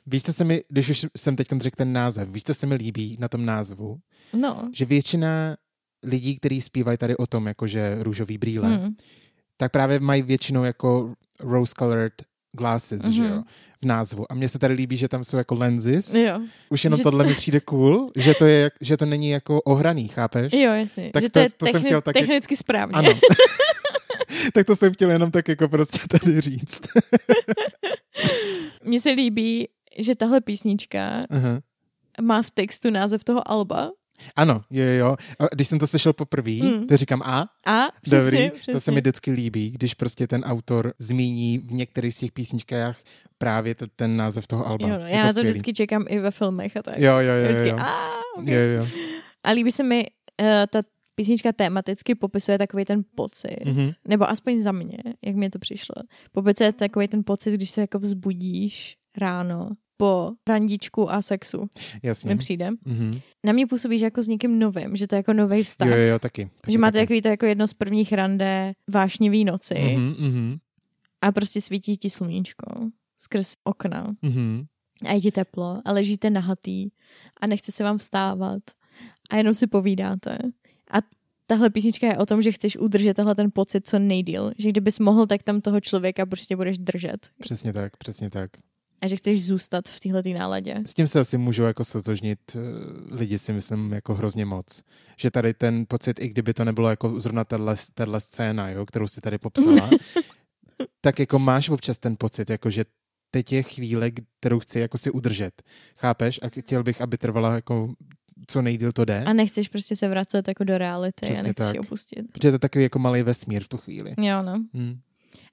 Víš, co se mi, když už jsem teď řekl ten název, víš, co se mi líbí na tom názvu? No. Že většina lidí, kteří zpívají tady o tom, jakože růžový brýle, Mm. tak právě mají většinou jako rose-colored glasses, mm-hmm. že jo, v názvu. A mně se tady líbí, že tam jsou jako lenses. Jo. Už jenom Že- tohle mi přijde cool, že to, je, že to není jako ohraný, chápeš? Jo, jasně. Tak že to- to, je to jsem techni- chtěl taky- technicky správně. Ano. tak to jsem chtěl jenom tak jako prostě tady říct. Mně se líbí, že tahle písnička Aha. má v textu název toho alba. Ano, jo, jo. A když jsem to slyšel poprvé, Mm. to říkám a, A přesně, dobrý, přesně. to se mi vždycky líbí, když prostě ten autor zmíní v některých z těch písničkách právě t- ten název toho alba. Jo, no, já to skvělý. vždycky čekám i ve filmech a tak. Jo, jo, jo, Vždycky, jo. a, okay. jo, jo. a líbí se mi, uh, ta písnička tematicky popisuje takový ten pocit, Mhm. nebo aspoň za mě, jak mi to přišlo. Popisuje takový ten pocit, když se jako vzbudíš ráno po randičku a sexu, Jasně. mi přijde. Mhm. Na mě působí, že jako s někým novým, že to je jako nový vztah. Jo, jo, jo, taky. taky že máte taky. takový to jako jedno z prvních rande vášnivý noci Mhm, mhm, a prostě svítí ti sluníčko skrz okna mhm. a je ti teplo a ležíte nahatý a nechce se vám vstávat a jenom si povídáte. A tahle písnička je o tom, že chceš udržet tenhle ten pocit co nejdíl. Že kdybys mohl, tak tam toho člověka prostě budeš držet. Přesně tak, přesně tak. A že chceš zůstat v téhle náladě. S tím se asi můžu jako stotožnit eh, lidi si myslím jako hrozně moc. Že tady ten pocit, i kdyby to nebylo jako zrovna tahle, tahle scéna, jo, kterou si tady popsala, tak jako máš občas ten pocit, jako že teď je chvíle, kterou chci jako si udržet. Chápeš? A chtěl bych, aby trvala jako co nejdíl to jde. A nechceš prostě se vracet jako do reality Přesně a nechceš tak. ji opustit. Protože to je takový jako malý vesmír v tu chvíli. Jo, no. Hm.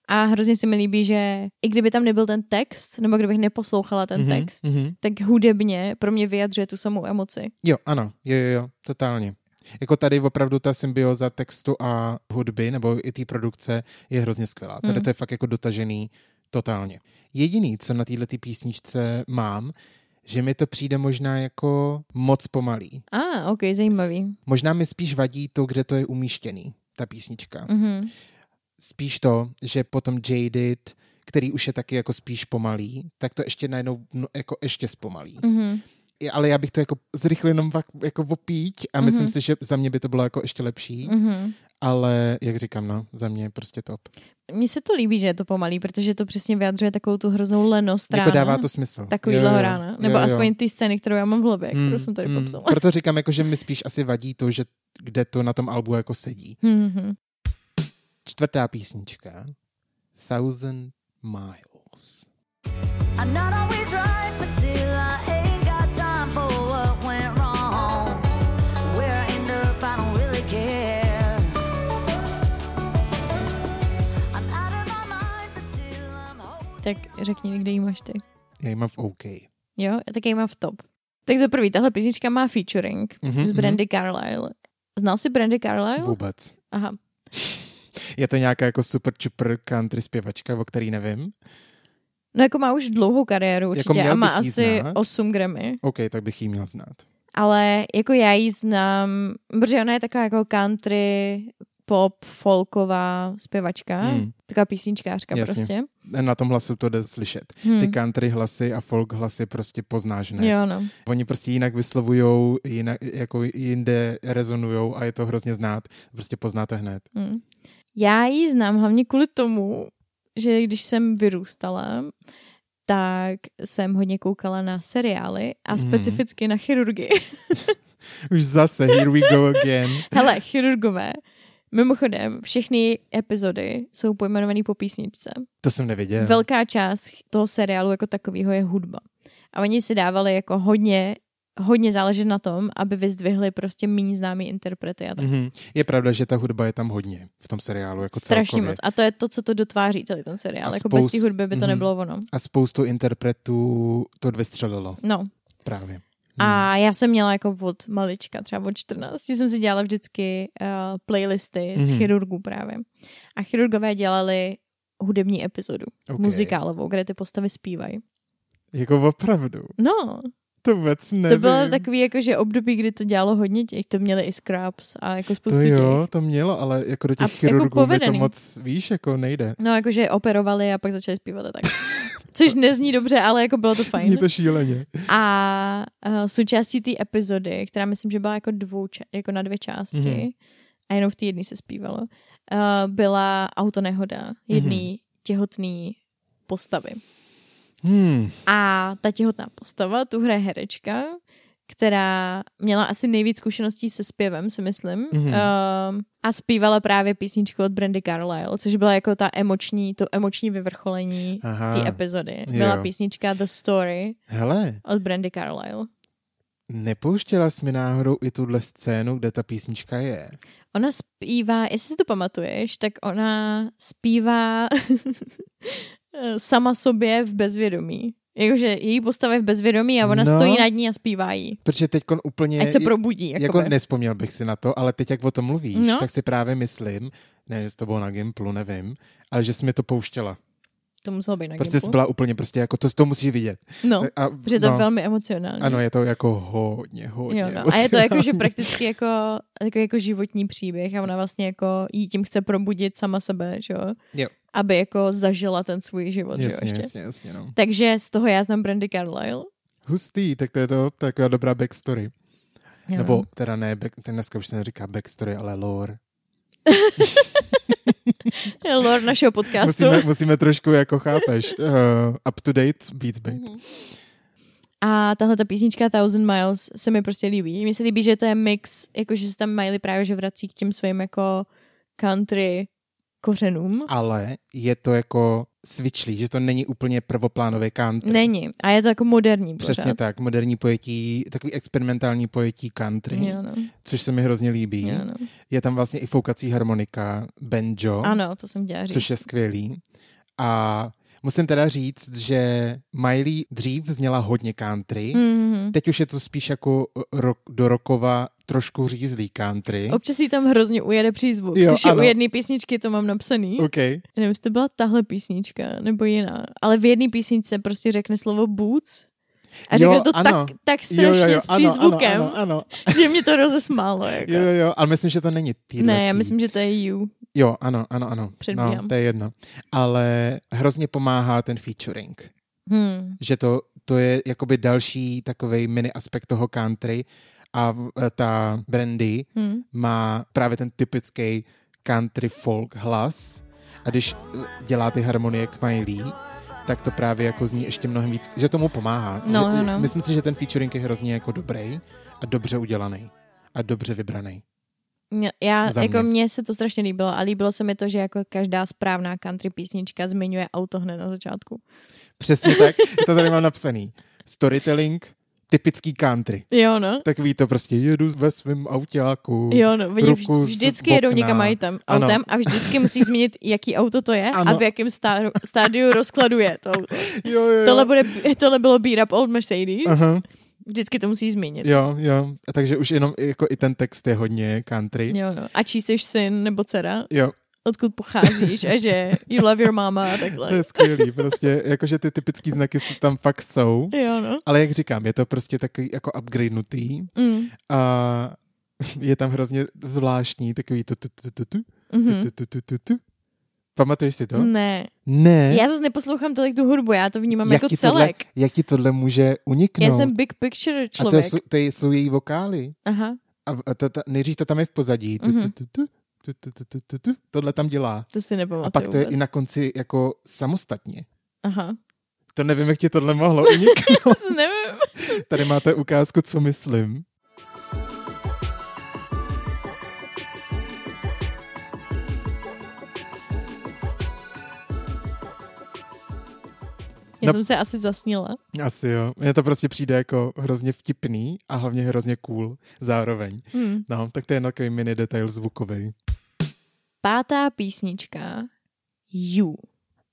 A hrozně se mi líbí, že i kdyby tam nebyl ten text, nebo kdybych neposlouchala ten Mhm, text, mhm. tak hudebně pro mě vyjadřuje tu samou emoci. Jo, ano, jo, jo, jo, totálně. Jako tady opravdu ta symbioza textu a hudby, nebo i té produkce je hrozně skvělá. Tady Mm. to je fakt jako dotažený totálně. Jediný, co na této písničce mám, že mi to přijde možná jako moc pomalý. A, ah, ok, zajímavý. Možná mi spíš vadí to, kde to je umístěný, ta písnička. Mhm. Spíš to, že potom Jaded, který už je taky jako spíš pomalý, tak to ještě najednou no, jako ještě zpomalí. Mhm. I- Ale já bych to jako zrychlil jenom fakt jako opíť a myslím si, že za mě by to bylo jako ještě lepší, Mhm. Ale jak říkám, no, za mě je prostě top. Mně se to líbí, že je to pomalý, protože to přesně vyjadřuje takovou tu hroznou lenost rána. Jako dává to smysl. Takovýhle rána. Nebo Jo, jo. aspoň ty scény, kterou já mám v hlavě, Mm, kterou jsem tady mm. popsala. Proto říkám, jako, že mi spíš asi vadí to, že kde to na tom albu jako sedí. Mhm. Čtvrtá písnička. Thousand Miles. I'm not always right, but still I Tak řekni, kde jí máš ty. Já ji mám v OK. Jo, já taky ji mám v top. Tak za prvý, tahle písnička má featuring Mhm, z Brandy Carlile. Znal jsi Brandy Carlile? Vůbec. Aha. Je to nějaká jako super čupr country zpěvačka, o který nevím. No jako má už dlouhou kariéru určitě měl a má jí asi znát. 8 Grammy. OK, tak bych ji měl znát. Ale jako já ji znám, protože ona je taková jako country, pop, folková zpěvačka. Hmm. Taková písničkářka Jasně. prostě. Na tom hlasu to jde slyšet. Hmm. Ty country hlasy a folk hlasy prostě poznáš hned. Jo, no. Oni prostě jinak vyslovujou, jinak, jako jinde rezonujou a je to hrozně znát. Prostě poznáte hned. Hmm. Já ji znám hlavně kvůli tomu, že když jsem vyrůstala, tak jsem hodně koukala na seriály a Mhm. specificky na chirurgii. Už zase, here we go again. Hele, chirurgové. Mimochodem, všechny epizody jsou pojmenované po písničce. To jsem nevěděl. Velká část toho seriálu jako takového je hudba. A oni si dávali jako hodně, hodně záležet na tom, aby vyzdvihli prostě méně známý interprety a tak. Mhm. Je pravda, že ta hudba je tam hodně v tom seriálu. Jako Strašně celkově. moc. A to je to, co to dotváří celý ten seriál. A Jako bez té spoust- hudby by to Mhm. nebylo ono. A spoustu interpretů to vystřelilo No. právě. A já jsem měla jako od malička, třeba od 14, jsem si dělala vždycky uh, playlisty z Mhm. chirurgů právě. A chirurgové dělali hudební epizodu, Ok. muzikálovou, kde ty postavy zpívají. Jako opravdu. No, To vůbec nevím. to bylo takový jako, že období, kdy to dělalo hodně těch, to měli i Scrubs a jako To spoustu těch. jo, to mělo, ale jako do těch A jako chirurgů mi to moc, víš, jako nejde. No, jakože operovali a pak začali zpívat a tak. Což nezní dobře, ale jako bylo to fajn. Zní to šíleně. A uh, součástí té epizody, která myslím, že byla jako, dvou, ča- jako na dvě části, Mhm. mm-hmm. a jenom v té jedné se zpívalo, uh, byla autonehoda jedné mm-hmm. těhotné postavy. Hmm. A ta těhotná postava, tu hraje herečka, která měla asi nejvíc zkušeností se zpěvem, si myslím. Mhm. Mm-hmm. Um, a zpívala právě písničku od Brandy Carlile, což byla jako ta emoční, to emoční vyvrcholení té epizody. Jo. Byla písnička The Story Hele, od Brandy Carlile. nepouštěla jsi mi náhodou i tuhle scénu, kde ta písnička je? Ona zpívá, jestli si to pamatuješ, tak ona zpívá sama sobě v bezvědomí. Jakože její postava je v bezvědomí a ona No. no. stojí nad ní a zpívá jí. Protože teď úplně... Ať se probudí. Jako Jakoby. nespomněl bych si na to, ale teď, jak o tom mluvíš, No. tak si právě myslím, ne, jestli to bylo na Gimplu, nevím, ale že jsi mi to pouštěla. To muselo být na Prostě jsi byla úplně prostě jako, to, to musíš vidět. No, A, protože to je velmi emocionální. Ano, je to jako hodně, hodně Jo, no. A je to jako, že prakticky jako, jako, jako životní příběh a ona vlastně jako jí tím chce probudit sama sebe, že jo? Jo. Aby jako zažila ten svůj život, že jo, Jasně, ještě. jasně, jasně, no. Takže z toho já znám Brandy Carlile. Hustý, tak to je to taková dobrá backstory. Jo. Nebo teda ne, back, ten dneska už se neříká backstory, ale lore. Lord našeho podcastu. Musíme, musíme trošku, jako chápeš, uh, up to date beats být. Mhm. A tahle ta písnička Thousand Miles se mi prostě líbí. Mně se líbí, že to je mix, jakože se tam Miley právě že vrací k těm svým jako country kořenům. Ale je to jako svičlý, že to není úplně prvoplánový country. Není. A je to jako moderní pořád. Přesně tak, moderní pojetí, takový experimentální pojetí country, Jo, no. což se mi hrozně líbí. Jo, no. Je tam vlastně i foukací harmonika, banjo, Ano, to jsem říct. což je skvělý. A Musím teda říct, že Miley dřív zněla hodně country, Mm-hmm. teď už je to spíš jako rok, do rokova trošku řízlý country. Občas jí tam hrozně ujede přízvuk, Jo, což je ano. u jedné písničky, to mám napsaný. OK. Nevím, jestli to byla tahle písnička, nebo jiná. Ale v jedné písničce prostě řekne slovo boots. A Jo, řekne to ano. tak, tak strašně s přízvukem, Ano, ano, ano. že mě to rozesmálo. Jako. Jo, jo, jo, ale myslím, že to není týhletý. ne, já myslím, že to je you. Jo, ano, ano, ano. Předbíhám. No, to je jedno. Ale hrozně pomáhá ten featuring. Hmm. Že to, to je jakoby další takový mini aspekt toho country a ta Brandy Hmm. má právě ten typický country folk hlas a když eh, dělá ty harmonie k Miley, tak to právě jako zní ještě mnohem víc, že tomu pomáhá. No, že, no, no. Myslím si, že ten featuring je hrozně jako dobrý a dobře udělaný a dobře vybraný. Já- Za jako mě. mně se to strašně líbilo a líbilo se mi to, že jako každá správná country písnička zmiňuje auto hned na začátku. Přesně tak, to tady mám napsaný. Storytelling, typický country. Jo, no. Takový to prostě jedu ve svém autáku. Jo, no, oni ruku vž- z vždycky jedou někam autem, Ano. autem a vždycky musí zmínit, jaký auto to je a Ano. v jakém stáru, stádiu rozkladu je to auto. Jo, jo, jo. Tohle, bude, tohle bylo Beat Up Old Mercedes, Aha, vždycky to musí zmínit. jo, jo. A takže už jenom jako i ten text je hodně country. Jo, no. A čí jsi syn nebo dcera, Jo, odkud pocházíš a že you love your mama a takhle. to je skvělý. Prostě jakože ty typický znaky tam fakt jsou. Jo, no. Ale jak říkám, je to prostě takový jako upgradenutý Mm. a je tam hrozně zvláštní takový tu tu tu tu tu tu Mhm. tu tu tu tu tu. Pamatuješ si to? Ne. Ne. Já zase neposlouchám tolik tu hudbu, já to vnímám jak jako ti tohle, celek. jak ti tohle může uniknout? Já jsem big picture a to, člověk. jsou, to jsou její vokály. Aha, A, to, to, nejdřív to tam je v pozadí. Tu, tu, Mhm. tu, tu, tu, tu, tu, tu, tu, tu. Tohle tam dělá. to si nepamatuju A pak to je vůbec. i na konci jako samostatně. Aha. To nevím, jak ti tohle mohlo uniknout. Nevím. Tady máte ukázku, co myslím. Já No. jsem se asi zasnila. Asi jo. Mně to prostě přijde jako hrozně vtipný a hlavně hrozně cool zároveň. Hmm. No, tak to je takový mini detail zvukový. Pátá písnička You.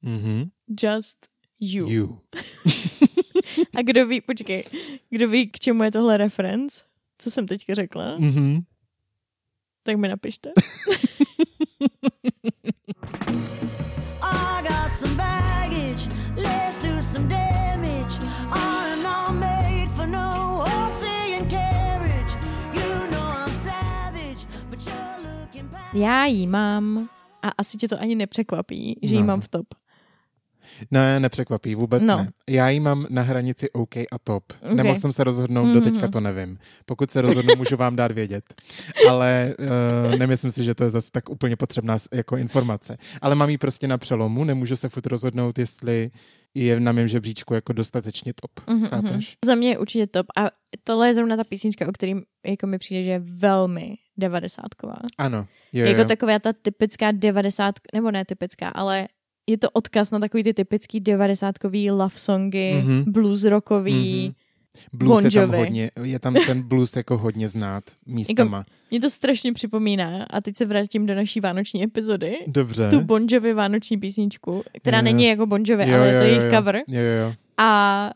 Mhm. Just You. You. A kdo ví, počkej, kdo ví, k čemu je tohle reference? Co jsem teďka řekla? Mhm. Tak mi napište. I got some do some damage. I'm not made for no horsey and carriage. You know I'm savage, but you're looking back. Já jí mám, a asi tě to ani nepřekvapí, že jí No. mám v top. Ne, nepřekvapí, vůbec No. ne. Já ji mám na hranici OK a top. Ok. Nemohl jsem se rozhodnout, Mhm. do teďka to nevím. Pokud se rozhodnu, můžu vám dát vědět. Ale uh, nemyslím si, že to je zase tak úplně potřebná jako informace. Ale mám ji prostě na přelomu, nemůžu se furt rozhodnout, jestli je na mém žebříčku jako dostatečně top. Mhm, Chápeš? Za mě je určitě top. A tohle je zrovna ta písnička, o kterým jako mi přijde, že je velmi devadesátková. Ano. Jo, Jako jo. taková ta typická devadesát, nebo ne typická, ale je to odkaz na takový ty typický devadesátkový love songy, Mhm. blues rockový. Mhm. Blues je tam Bon hodně, je tam ten blues jako hodně znát místama. Mě to strašně připomíná a teď se vrátím do naší vánoční epizody. Dobře. Tu Bon Jovi vánoční písničku, která Jo. není jako Bon Jovi, Jo, ale je jo, to jo, jejich jo. cover. Jo, jo, jo. A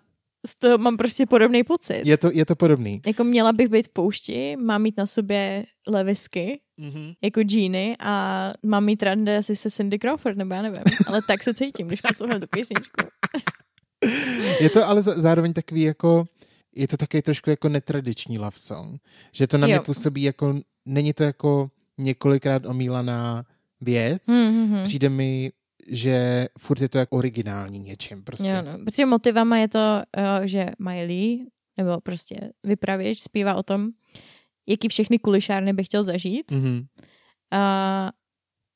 z toho mám prostě podobný pocit. Je to, je to podobný. Jako měla bych být v poušti, mám mít na sobě levisky, Mhm. jako džíny a mám mít rande asi se Cindy Crawford, nebo já nevím. Ale tak se cítím, když poslouchám tu písničku. Je to ale zároveň takový jako, je to takový trošku jako netradiční love song. Že to na mě Jo. působí jako, není to jako několikrát omílaná věc. Mm-hmm. Přijde mi, že furt je to jako originální něčím prostě. Jo, no. Protože motivama je to, eh, že Miley, nebo prostě vypravěč, zpívá o tom, jaký všechny kulišárny by chtěl zažít, Mhm. a,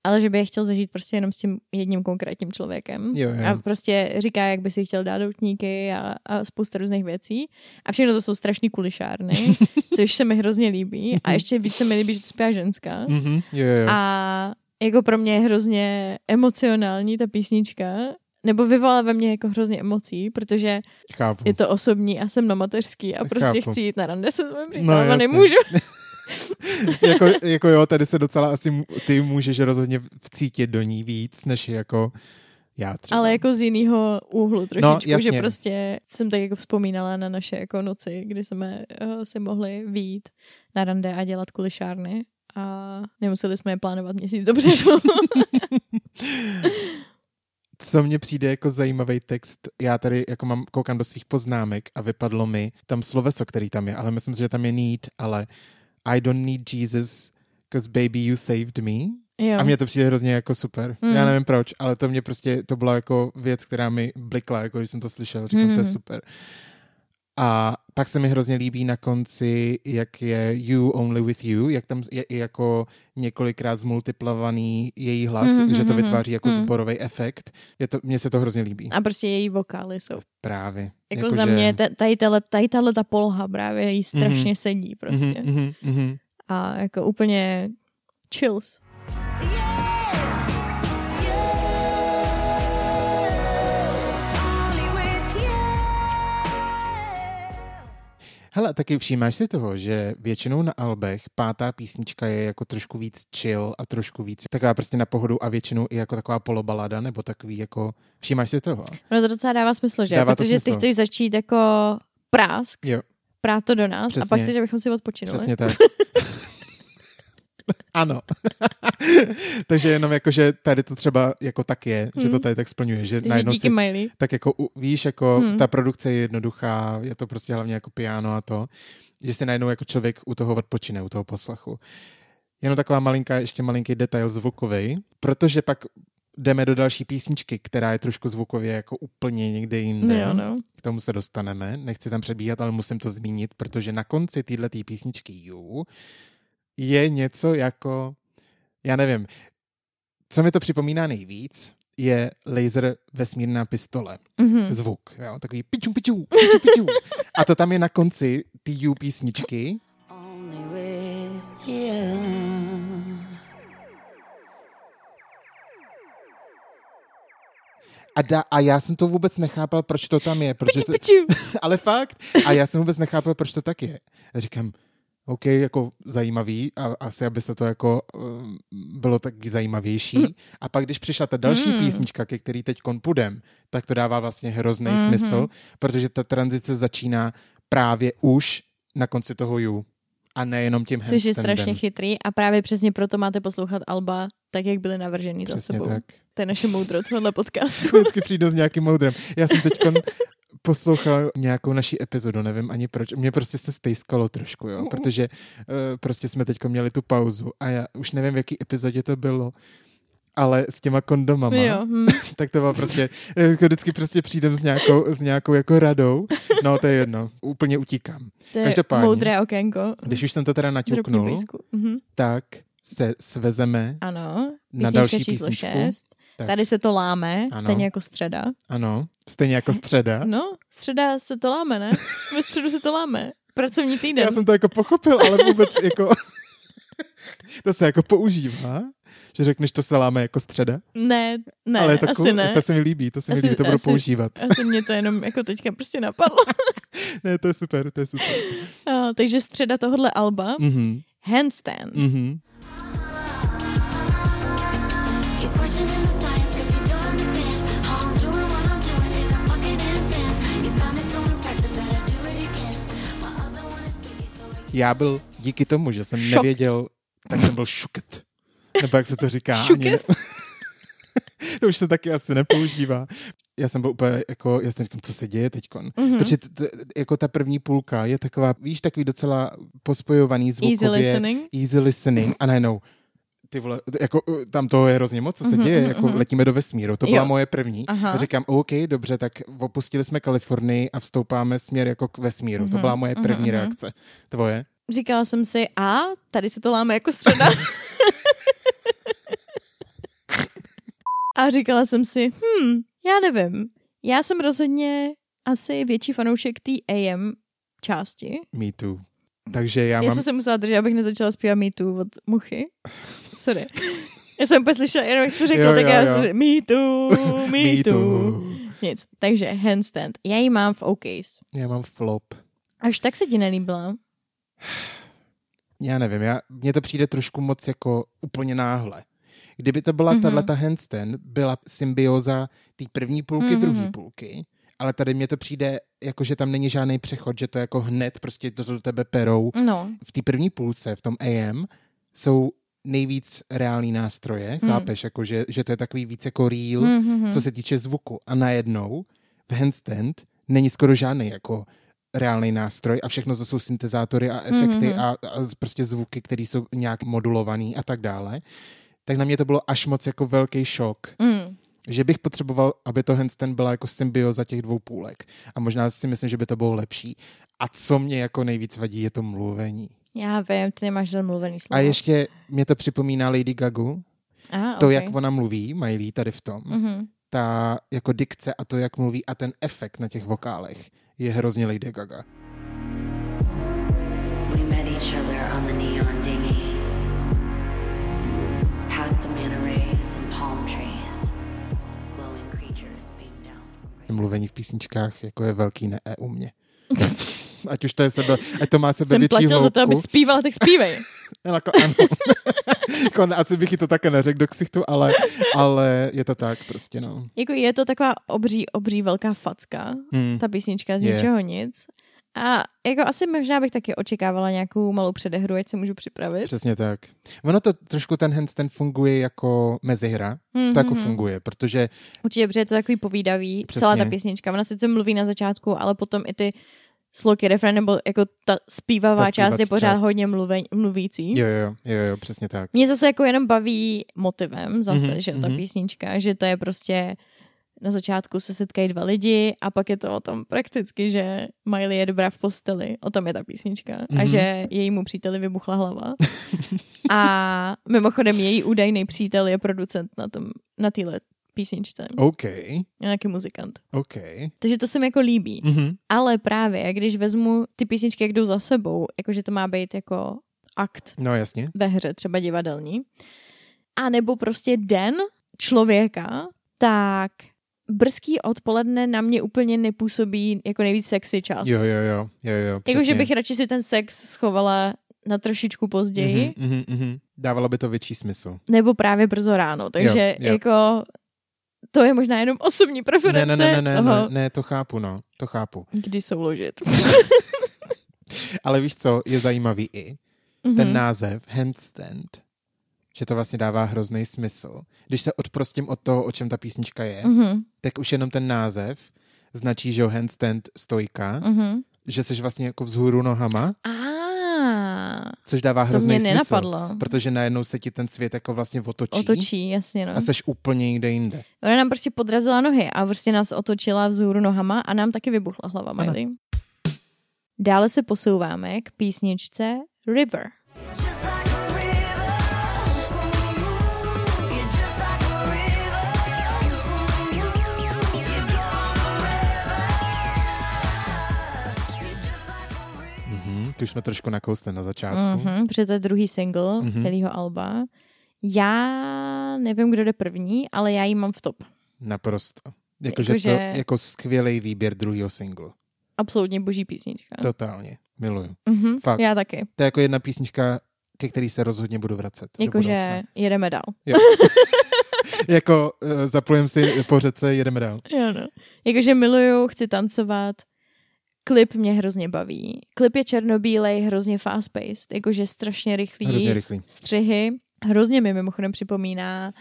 ale že by je chtěl zažít prostě jenom s tím jedním konkrétním člověkem. Jo, jo. A prostě říká, jak by si chtěl dát doutníky a, a spousta různých věcí. A všechno to jsou strašný kulišárny, což se mi hrozně líbí. A ještě více mi líbí, že to zpívá ženská. Mhm. Jo, jo. A jako pro mě je hrozně emocionální ta písnička, nebo vyvolá ve mně jako hrozně emocí, protože Chápu. je to osobní a jsem na mateřský a prostě Chápu. chci jít na rande se svým No, přítelem a jasně. nemůžu. jako, jako jo, tady se docela asi ty můžeš rozhodně vcítit do ní víc, než jako já třeba. Ale jako z jiného úhlu trošičku, No, že jasně. prostě jsem tak jako vzpomínala na naše jako noci, kdy jsme uh, si mohli výjít na rande a dělat kulišárny a nemuseli jsme je plánovat měsíc dopředu. Co mně přijde jako zajímavý text, já tady jako mám, koukám do svých poznámek a vypadlo mi tam sloveso, který tam je, ale myslím si, že tam je need, ale I don't need Jesus, cause baby you saved me. jo. A mně to přijde hrozně jako super. Mm. Já nevím proč, ale to mě prostě, to byla jako věc, která mi blikla, jako když jsem to slyšel. Říkám, to je Mhm. super. A pak se mi hrozně líbí na konci, jak je You Only With You, jak tam je jako několikrát zmultiplovaný její hlas, Mhm, že to mhm, vytváří jako mhm. zborový efekt. Je to, mně se to hrozně líbí. A prostě její vokály jsou. Právě. Jako, za mě ta- tady tahle, tady tahle ta poloha právě jí strašně sedí prostě. Mhm, mhm, mhm. A jako úplně chills. Hele, taky všímáš si toho, že většinou na albech pátá písnička je jako trošku víc chill a trošku víc taková prostě na pohodu a většinou i jako taková polobalada nebo takový jako, všímáš si toho? No to docela dává smysl, že? Dává to Protože ty smysl. chceš začít jako prásk, Jo, prát to do nás Přesně. a pak chceš, abychom si odpočinuli. přesně tak. ano. Takže jenom jako, že tady to třeba jako tak je, že to Hmm. tady tak splňuje, že Takže najednou díky si Miley. tak jako víš, jako Hmm. ta produkce je jednoduchá, je to prostě hlavně jako piano a to, že si najednou jako člověk u toho odpočine, u toho poslechu. Jenom taková malinká, ještě malinký detail zvukový, protože pak jdeme do další písničky, která je trošku zvukově jako úplně někde jinde. Jo, no. K tomu se dostaneme, nechci tam přebíhat, ale musím to zmínit, protože na konci této písničky You je něco jako, já nevím, co mi to připomíná nejvíc, je laser vesmírná pistole. Mhm. Zvuk, jo, takový piču, piču, piču, piču. A to tam je na konci ty You písničky. A, da, a já jsem to vůbec nechápal, proč to tam je. Protože to, Piču. ale fakt. A já jsem vůbec nechápal, proč to tak je. A říkám, OK, jako zajímavý a asi, aby se to jako um, bylo taky zajímavější. A pak, když přišla ta další Mm. písnička, ke který teď půjdem, tak to dává vlastně hrozný Mhm. smysl, protože ta tranzice začíná právě už na konci toho You. A nejenom tím Což je strašně chytrý a právě přesně proto máte poslouchat Alba tak, jak byly navržený za Přesně sebou. tak. To je naše moudro tohohle podcastu. Vždycky přijdu s nějakým moudrem. Já jsem teď poslouchal nějakou naší epizodu, nevím ani proč. Mě prostě se stejskalo trošku, jo, protože uh, prostě jsme teď měli tu pauzu a já už nevím, v jaký epizodě to bylo, ale s těma kondomama, jo, hm. tak to bylo prostě, jako vždycky prostě přijdem s nějakou, s nějakou jako radou, no to je jedno, úplně utíkám. To je Každopádně. moudré okénko. Když už jsem to teda naťuknul. Mhm. tak se svezeme, Ano, Na další číslo písničku. 6. Tak. Tady se to láme, Ano. stejně jako středa. ano, stejně jako středa. No, středa se to láme, ne? Ve středu se to láme. Pracovní týden. Já jsem to jako pochopil, ale vůbec jako... to se jako používá, že řekneš, to se láme jako středa. Ne, ne, ale to asi cool, ne. to se mi líbí, to se mi Asi- líbí, to budu asi- používat. Asi mě to jenom jako teďka prostě napadlo. Ne, to je super, to je super. A, takže středa tohohle alba, Mhm, Handstand. mhm. Já byl díky tomu, že jsem Šokt. nevěděl, tak jsem byl šuket. Nebo jak se to říká. ani Šuket? to už se taky asi nepoužívá. Já jsem byl úplně jako, já jsem říkám, co se děje. Mhm. Mm-hmm. Protože t, t, jako ta první půlka je taková, víš, takový docela pospojovaný zvukově. Easy listening. Easy listening. A najednou, ty vole, jako uh, tam toho je hrozně moc, co se Mhm, děje, mhm, jako mhm. letíme do vesmíru. To byla Jo. moje první. Aha. A říkám, OK, dobře, tak opustili jsme Kalifornii a vstoupáme směr jako k vesmíru. To byla moje první reakce. Tvoje? Říkala jsem si, a tady se to láme jako středa. a říkala jsem si, hm, já nevím. Já jsem rozhodně asi větší fanoušek té AM části. Me too. Takže já, Já mám... jsem se musela držet, abych nezačala zpívat Me Too od Muchy. Sorry. Já jsem úplně slyšela, jenom jak jsi řekl, Jo, tak jo, já jo. jsem Me Too, Me, Me too. too. Nic. Takže handstand. Já ji mám v OKs. Já mám flop. Až tak se ti nelíbila. Já nevím, já, mně to přijde trošku moc jako úplně náhle. Kdyby to byla Mhm. mm-hmm. tato handstand, byla symbioza té první půlky, Mhm. mm-hmm. druhé půlky, ale tady mně to přijde, jako že tam není žádný přechod, že to jako hned prostě to do tebe perou. No, V té první půlce, v tom AM, jsou nejvíc reální nástroje, Mm. chápeš, jako že, že to je takový víc jako real, mm-hmm. co se týče zvuku. A najednou v handstand není skoro žádný jako reálný nástroj a všechno to jsou syntezátory a efekty Mhm. a, a z- prostě zvuky, které jsou nějak modulovaný a tak dále. Tak na mě to bylo až moc jako velký šok, mm. Že bych potřeboval, aby to handstand byla jako symbioza těch dvou půlek. A možná si myslím, že by to bylo lepší. A co mě jako nejvíc vadí, je to mluvení. Já vím, ty nemáš žádný mluvený slovo. A ještě mě to připomíná Lady Gagu, ah, to, okay. jak ona mluví, Miley tady v tom, Mm-hmm. ta jako dikce a to, jak mluví a ten efekt na těch vokálech je hrozně Lady Gaga. We met each other on the neon. Mluvení v písničkách jako je velký ne u mě. ať už to je sebe, ať to má sebe Jsem větší platil hloubku. za to, aby zpívala, tak zpívej. Jako, ano. jako, asi bych jí to také neřekl do ksichtu, ale, ale je to tak prostě, no. jako je to taková obří, obří velká facka, Hmm. ta písnička z Je. ničeho nic. A jako asi možná bych taky očekávala nějakou malou předehru, ať se můžu připravit. Přesně tak. Ono to trošku ten handstand funguje jako mezihra. Mhm, To jako mhm. funguje, protože Určitě, protože je to takový povídavý, Přesně. celá ta písnička. Ona sice mluví na začátku, ale potom i ty sloky, refren, nebo jako ta zpívavá Ta část je pořád část. hodně mluve, mluvící. jo, jo, jo, jo, přesně tak. Mě zase jako jenom baví motivem zase, Mhm, mm-hmm, že ta mhm. písnička, že to je prostě na začátku se setkají dva lidi a pak je to o tom prakticky, že Miley je dobrá v posteli, o tom je ta písnička mm-hmm. a Mhm. že jejímu příteli vybuchla hlava. a mimochodem její údajný přítel je producent na tom, na téhle písničce. OK, Nějaký muzikant. OK. Takže to se mi jako líbí. Mhm. Ale právě, když vezmu ty písničky, jak jdou za sebou, jakože to má být jako akt No jasně. ve hře, třeba divadelní, a nebo prostě den člověka, tak brzký odpoledne na mě úplně nepůsobí jako nejvíc sexy čas. Jo, jo, jo, jo, jo, Jakože bych radši si ten sex schovala na trošičku později, Mhm, mhm, mhm. Dávalo by to větší smysl. nebo právě brzo ráno. Takže Jo, jo. jako to je možná jenom osobní preference ne, ne, ne, ne, toho, ne, ne, to chápu, no, to chápu. kdy souložit. Ale víš co, je zajímavý i Mhm. ten název handstand, že to vlastně dává hrozný smysl. Když se odprostím od toho, o čem ta písnička je, Mhm, tak už jenom ten název značí, že handstand stojka, mhm. že jsi vlastně jako vzhůru nohama, A což dává to hrozný mě smysl. nenapadlo. Protože najednou se ti ten svět jako vlastně otočí, Otočí, jasně no. a seš úplně někde jinde. Ona nám prostě podrazila nohy a prostě nás otočila vzhůru nohama a nám taky vybuchla hlava, Miley. Dále se posouváme k písničce River. Ty už jsme trošku nakousli na začátku. Mhm, protože to je druhý single mm-hmm. z celého alba. Já nevím, kdo jde první, ale já ji mám v top. Naprosto. Jakože Jakože- to jako skvělý výběr druhého singlu. Absolutně boží písnička. Totálně. Miluju. Mhm, Fakt. já taky. To je jako jedna písnička, ke který se rozhodně budu vracet. Jakože jedeme dál. Jo. jako uh, zaplujem si po řece, jedeme dál. Jo, no. Jakože miluju, chci tancovat. Klip mě hrozně baví. Klip je černobílej, hrozně fast-paced, jakože strašně rychlý. Hrozně rychlý. Střihy. Hrozně mi mimochodem připomíná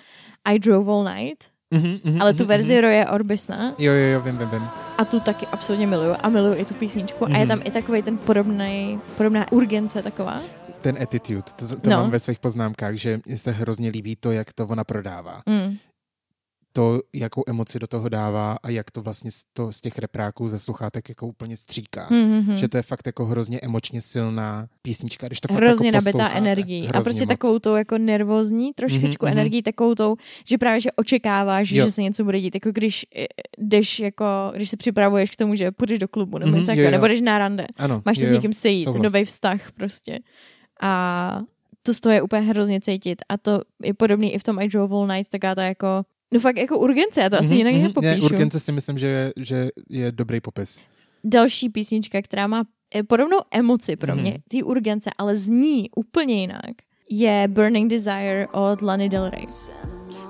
I Drove All Night, Mhm, mhm, ale tu mhm, verzi Roje Orbisna Jo, jo, jo, vím, vím, vím. a tu taky absolutně miluju a miluju i tu písničku a je Mhm. tam i takový ten podobný, podobná urgence taková. Ten attitude, to, to No. mám ve svých poznámkách, že se hrozně líbí to, jak to ona prodává. Mm. To, jakou emoci do toho dává a jak to vlastně z, to, z těch repráků ze sluchátek jako úplně stříká. Mm-hmm. Že to je fakt jako hrozně emočně silná písnička. Když to fakt hrozně jako nabitá energií. A prostě moc. takovou tou jako nervózní, trošičku Mhm, mhm. energií, takovou tou, že právě, že očekáváš, Jo. že se něco bude dít. Jako když eh, jdeš jako, když se připravuješ k tomu, že půjdeš do klubu, nebo Mhm, něco jo. nebo jdeš na rande. Ano, Máš se s někým sejít, nový vztah prostě. A to z toho je úplně hrozně cítit. A to je podobný i v tom I Drove All Night, taká ta jako, no fakt jako urgence, já to asi Mhm, jinak mhm. nepopíšu. Ne, Urgence si myslím, že je, že je dobrý popis. Další písnička, která má eh, podobnou emoci pro mě, ty urgence, ale zní úplně jinak, je Burning Desire od Lany Del Rey.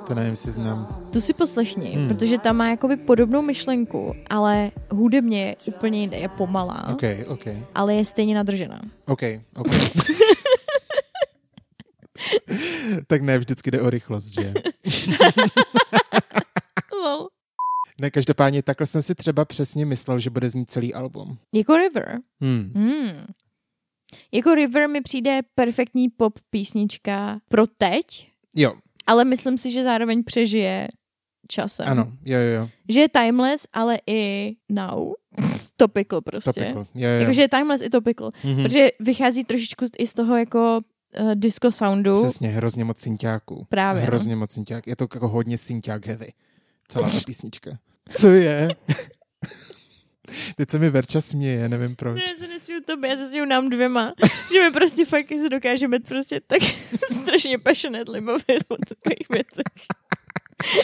To nevím, jestli znám. Tu si poslechni, Hmm. protože tam má jakoby podobnou myšlenku, ale hudebně je úplně jinde, je pomalá, OK, OK, ale je stejně nadržená. OK, OK. tak ne, vždycky jde o rychlost, že? Lol. Ne, každopádně takhle jsem si třeba přesně myslel, že bude znít celý album. Jako River. Hmm. Hmm. Jako River mi přijde perfektní pop písnička pro teď, Jo, ale myslím si, že zároveň přežije časem. ano, jo, jo, jo. Že je timeless, ale i now. Topical prostě. Topical. Jo, jo, jo. Jakože je timeless i topical. Mhm. Protože vychází trošičku i z toho jako uh, disco soundu. Přesně, hrozně moc synťáků. Právě, no. Hrozně moc synťák. Je to jako hodně synťák heavy. Celá ta písnička. Co je? Teď se mi Verča směje, nevím proč. Já se nesmíju tobě, já se směju nám dvěma. že my prostě fakt se dokážeme prostě tak strašně passionately bavit o takových věcech.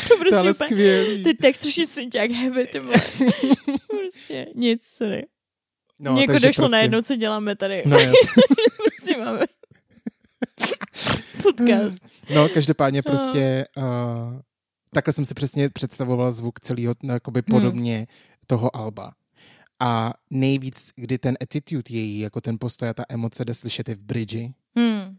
To prostě ale skvělý. ty tak strašně synťák heavy, ty prostě nic, sorry. No, Mně jako došlo prostě... najednou, co děláme tady. No, prostě máme podcast. no, každopádně prostě uh, takhle jsem si přesně představoval zvuk celého, no, jakoby Hmm. podobně toho alba. A nejvíc, kdy ten attitude její, jako ten postoj a ta emoce jde slyšet i v bridži. Hmm.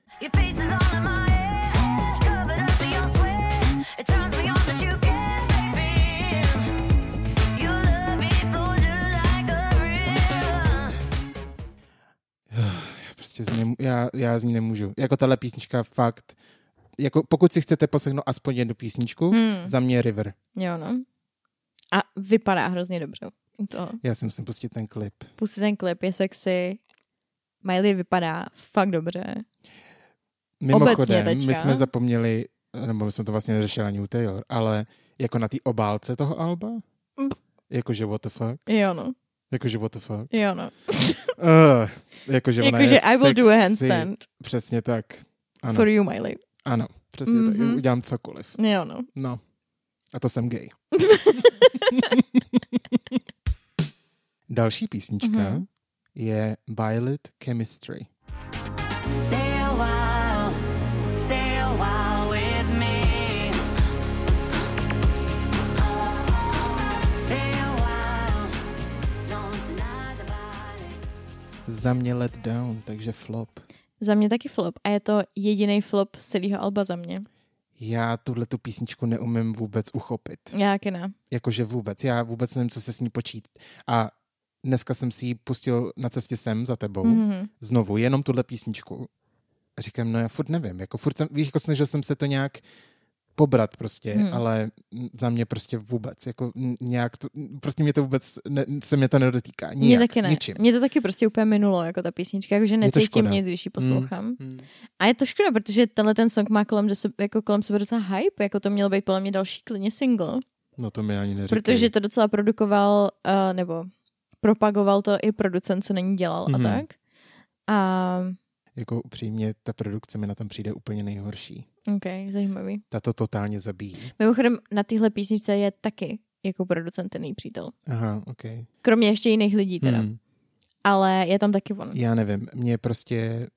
Prostě z ní, já, já z ní nemůžu. Jako tahle písnička fakt, jako pokud si chcete poslechnout aspoň jednu písničku, Hmm. za mě River. Jo, no. A vypadá hrozně dobře. To. Já jsem si pustit ten klip. Pusti ten klip, je sexy. Miley vypadá fakt dobře. Mimochodem, my jsme zapomněli, nebo my jsme to vlastně neřešili ani u Taylor, ale jako na té obálce toho alba, Mm. jakože what the fuck, Jo, no. Jakože what the fuck, Jo, no. uh, jakože ona Jakože je I will do a sexy. handstand Přesně tak. Ano, for you, Miley. ano, přesně tak. Mhm. Udělám cokoliv. Jo, no. No. A to jsem gay. Další písnička Mhm. je Violet Chemistry. Za mě Let Down, takže flop. Za mě taky flop. A je to jediný flop z celého alba za mě. Já tuhle tu písničku neumím vůbec uchopit. Já taky ne. Jakože vůbec. Já vůbec nevím, co se s ní počít. A dneska jsem si ji pustil na cestě sem za tebou. Mhm. Znovu, jenom tuhle písničku. A říkám, no já furt nevím. Jako furt jsem, víš, jako snažil jsem se to nějak pobrat prostě, Hmm. hmm. ale za mě prostě vůbec, jako nějak to, prostě mě to vůbec, ne, se mě to nedotýká, Mě nijak, taky ne. ničím. Mě to taky prostě úplně minulo, jako ta písnička, jakože necítím nic, když ji poslouchám. Hmm. A je to škoda, protože tenhle ten song má kolem, se, jako kolem sebe docela hype, jako to měl být podle mě další klidně single, No to mi ani neříkej. protože to docela produkoval, uh, nebo propagoval to i producent, co není dělal Mhm. a tak. A Jako upřímně, ta produkce mi na tom přijde úplně nejhorší. Ok, zajímavý. Ta to totálně zabíjí. Mimochodem na téhle písničce je taky jako producent ten přítel. Aha, ok. Kromě ještě jiných lidí teda. Hmm. Ale je tam taky on. Já nevím, mně prostě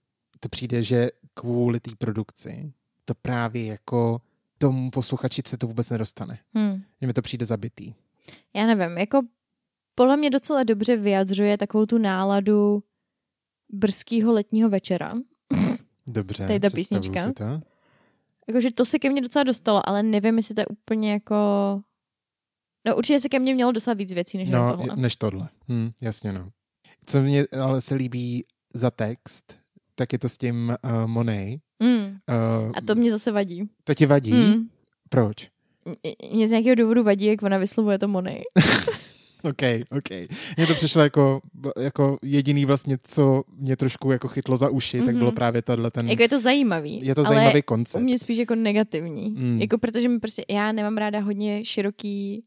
to přijde, že kvůli té produkci to právě jako tomu posluchači se to vůbec nedostane. Hmm. Že mi to přijde zabitý. Já nevím, jako podle mě docela dobře vyjadřuje takovou tu náladu brzkého letního večera. Dobře, Tady ta písnička. Si to. Jakože to se ke mně docela dostalo, ale nevím, jestli to je úplně jako... No určitě se ke mně mělo dostat víc věcí, než no, No, tohle. než tohle. Hm, jasně, no. Co mě ale se líbí za text, tak je to s tím uh, Monet. Mm. Uh, A to mě zase vadí. to ti vadí? Mm. Proč? Mě z nějakého důvodu vadí, jak ona vyslovuje to Monet. OK, OK. Mně to přišlo jako, jako jediný vlastně, co mě trošku jako chytlo za uši, mm-hmm. tak Mhm. bylo právě tohle ten... Jako je to zajímavý. je to ale zajímavý u koncept. mě spíš jako negativní. Mm. Jako protože mi prostě, já nemám ráda hodně široký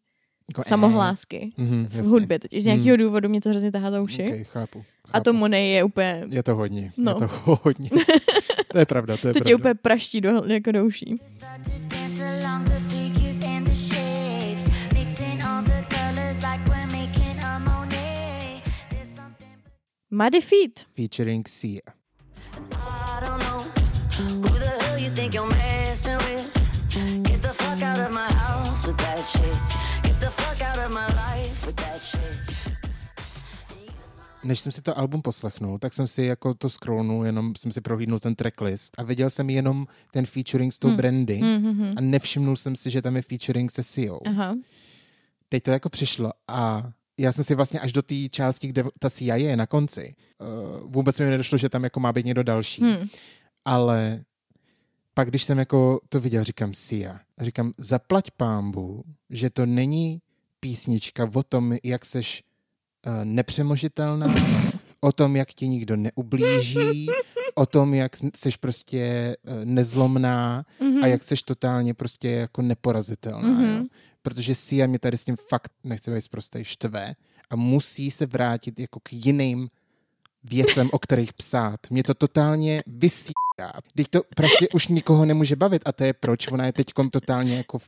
Jako, samohlásky Mhm, v jasně. hudbě. Totiž z nějakého důvodu mě to hrozně tahá za uši. OK, chápu. chápu. A to Monet je úplně... Je to hodně. No. Je to hodně. to je pravda, to je To pravda. tě úplně praští do, jako do uší. Life with that shit. Než jsem si to album poslechnul, tak jsem si jako to scrollnul, jenom jsem si prohlídnul ten tracklist a viděl jsem jenom ten featuring s tou Brandy a nevšimnul jsem si, že tam je featuring se Siou. Aha. Teď to jako přišlo a já jsem si vlastně až do té části, kde ta Sia je na konci, uh, vůbec mi nedošlo, že tam jako má být někdo další. Hmm. Ale pak, když jsem jako to viděl, říkám Sia. A říkám, zaplať pámbu, že to není písnička o tom, jak seš uh, nepřemožitelná, o tom, jak ti nikdo neublíží, o tom, jak seš prostě uh, nezlomná a jak seš totálně prostě jako neporazitelná. Mhm. Jo? Protože Sia mě tady s tím fakt, nechci být zprostej, štve a musí se vrátit jako k jiným věcem, o kterých psát. Mě to totálně vysí. Teď to prostě už nikoho nemůže bavit a to je proč ona je teď totálně jako v,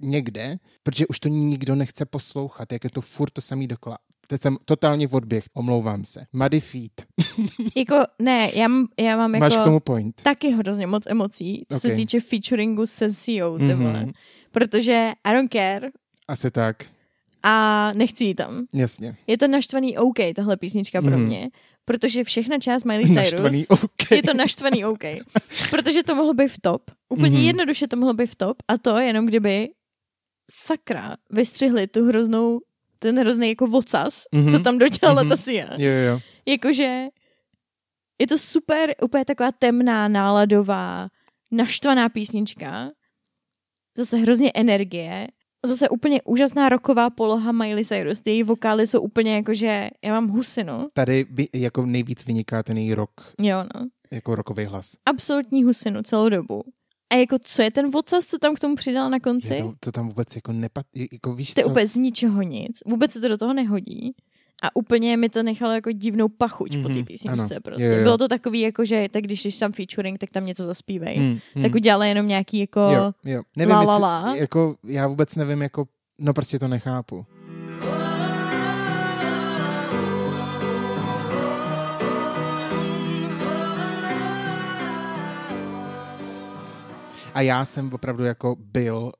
někde, protože už to nikdo nechce poslouchat, jak je to furt to samý dokola. Teď jsem totálně v odběh, omlouvám se. Muddy Feet. Jako, ne, já, mám- já mám jako... Máš k tomu point? taky hrozně moc emocí, co se Ok. týče featuringu se CEO, ty vole. Mhm. Protože I don't care Asi tak, a nechci ji tam. jasně. Je to naštvaný OK, tahle písnička pro Mhm. mě. Protože všechna část Miley Cyrus Naštvaný OK. je to naštvaný OK. Protože to mohlo být v top. Úplně Mhm. jednoduše to mohlo být v top a to jenom kdyby sakra vystřihli tu hroznou ten hrozný jako vocas, Mhm. co tam dodělala Mhm. ta Sia. Jo, jo. Jakože je to super, úplně taková temná, náladová, naštvaná písnička. Zase hrozně energie. Zase úplně úžasná roková poloha Miley Cyrus. Její vokály jsou úplně jakože, já mám husinu. Tady by, jako nejvíc vyniká ten její rok, Jo, no. jako rokový hlas. Absolutní husinu celou dobu. A jako co je ten vocas, co tam k tomu přidala na konci? Je to, to tam vůbec jako nepat, jako víš To je co? úplně z ničeho nic. Vůbec se to do toho nehodí. A úplně mi to nechalo jako divnou pachuť mm-hmm, po té Mhm, písničce ano. prostě. Jo, jo. Bylo to takový jako, že tak když jsi tam featuring, tak tam něco zaspívej. Hmm, hmm. Tak udělala jenom nějaký jako... Jo, jo. Nevím, la, la, jestli- la. Jako, já vůbec nevím, jako, no prostě to nechápu. A já jsem opravdu jako byl,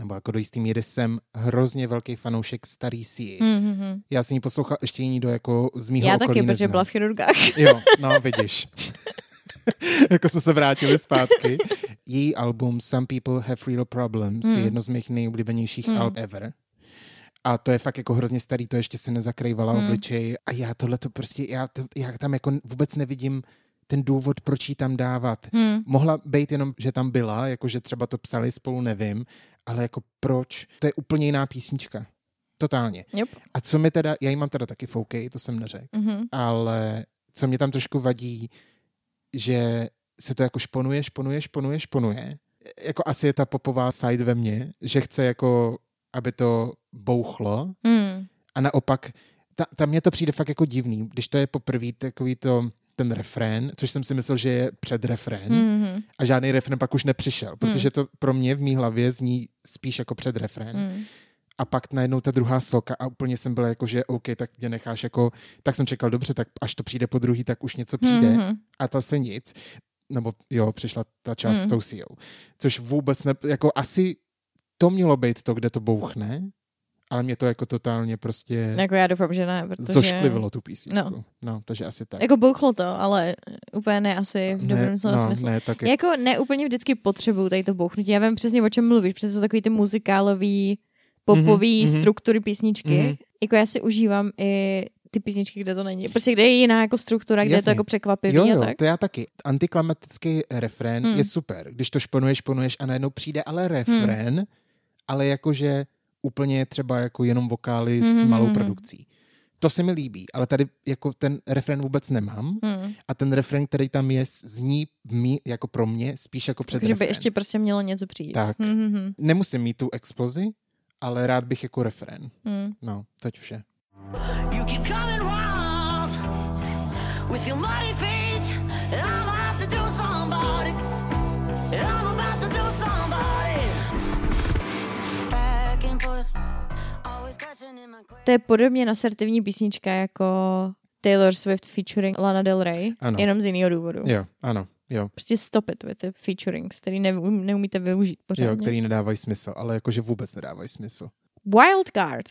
nebo jako do jistý míry jsem hrozně velký fanoušek starý si. Hmm. Mm-hmm. Já jsem ji poslouchal ještě nikdo jako z mýho Já okolí taky, protože neznal. byla v chirurgách. Jo, no vidíš. jako jsme se vrátili zpátky. Její album Some People Have Real Problems Hmm. je jedno z mých nejoblíbenějších Hmm. alb ever. A to je fakt jako hrozně starý, to ještě se nezakrývala Hmm. obličej. A já tohle to prostě, já, to, já tam jako vůbec nevidím ten důvod, proč jí tam dávat. Hmm. Mohla být jenom, že tam byla, jako že třeba to psali spolu, nevím, ale jako proč? To je úplně jiná písnička. Totálně. Yep. A co mi teda, já jí mám teda taky foukej, to jsem neřekl Mm-hmm. ale co mě tam trošku vadí, že se to jako šponuje, šponuje, šponuje, šponuje. Jako asi je ta popová side ve mně, že chce jako, aby to bouchlo Mm. a naopak, ta, tam mně to přijde fakt jako divný, když to je poprvé takový to ten refrén, což jsem si myslel, že je před refrén Mm-hmm. a žádný refrén pak už nepřišel, protože to pro mě v mý hlavě zní spíš jako před refrén Mm. a pak najednou ta druhá sloka a úplně jsem byl jako, že OK, tak mě necháš jako, tak jsem čekal dobře, tak až to přijde po druhý, tak už něco přijde Mhm. a ta se nic, nebo jo, přišla ta část Mhm. s tou síou, což vůbec ne, jako asi to mělo být to, kde to bouchne, ale mě to jako totálně prostě Jako já doufám, že ne, protože... zošklivilo tu písničku. No. No. takže asi tak. Jako bouchlo to, ale úplně ne asi v dobrém slova no, smyslu. ne, tak Jako ne úplně vždycky potřebuju tady to bouchnutí. Já vím přesně, o čem mluvíš, protože jsou takový ty muzikálový, popový Mhm, mhm. struktury písničky. Mhm. Jako já si užívám i ty písničky, kde to není. Prostě kde je jiná jako struktura, kde je to Jasně. jako překvapivý Jo, a jo, tak. to já taky. Antiklimatický refrén Hmm. je super, když to šponuješ, šponuješ a najednou přijde ale refrén, ale jakože úplně třeba jako jenom vokály s Mhm, malou mhm. produkcí. To se mi líbí, ale tady jako ten refrén vůbec nemám Hmm. a ten refrén, který tam je, zní mí, jako pro mě spíš jako před Že by refrén. ještě prostě mělo něco přijít. Tak. Hmm, hmm. Nemusím mít tu explozi, ale rád bych jako refrén. Hmm. No, teď vše. You keep coming wild with your muddy feet. To je podobně nasertivní písnička jako Taylor Swift featuring Lana Del Rey, Ano. jenom z jiného důvodu. Jo, ano. Jo, Prostě stop it with the featurings, který neum, neumíte využít pořádně. jo, který nedávají smysl, ale jakože vůbec nedávají smysl. Wild Card.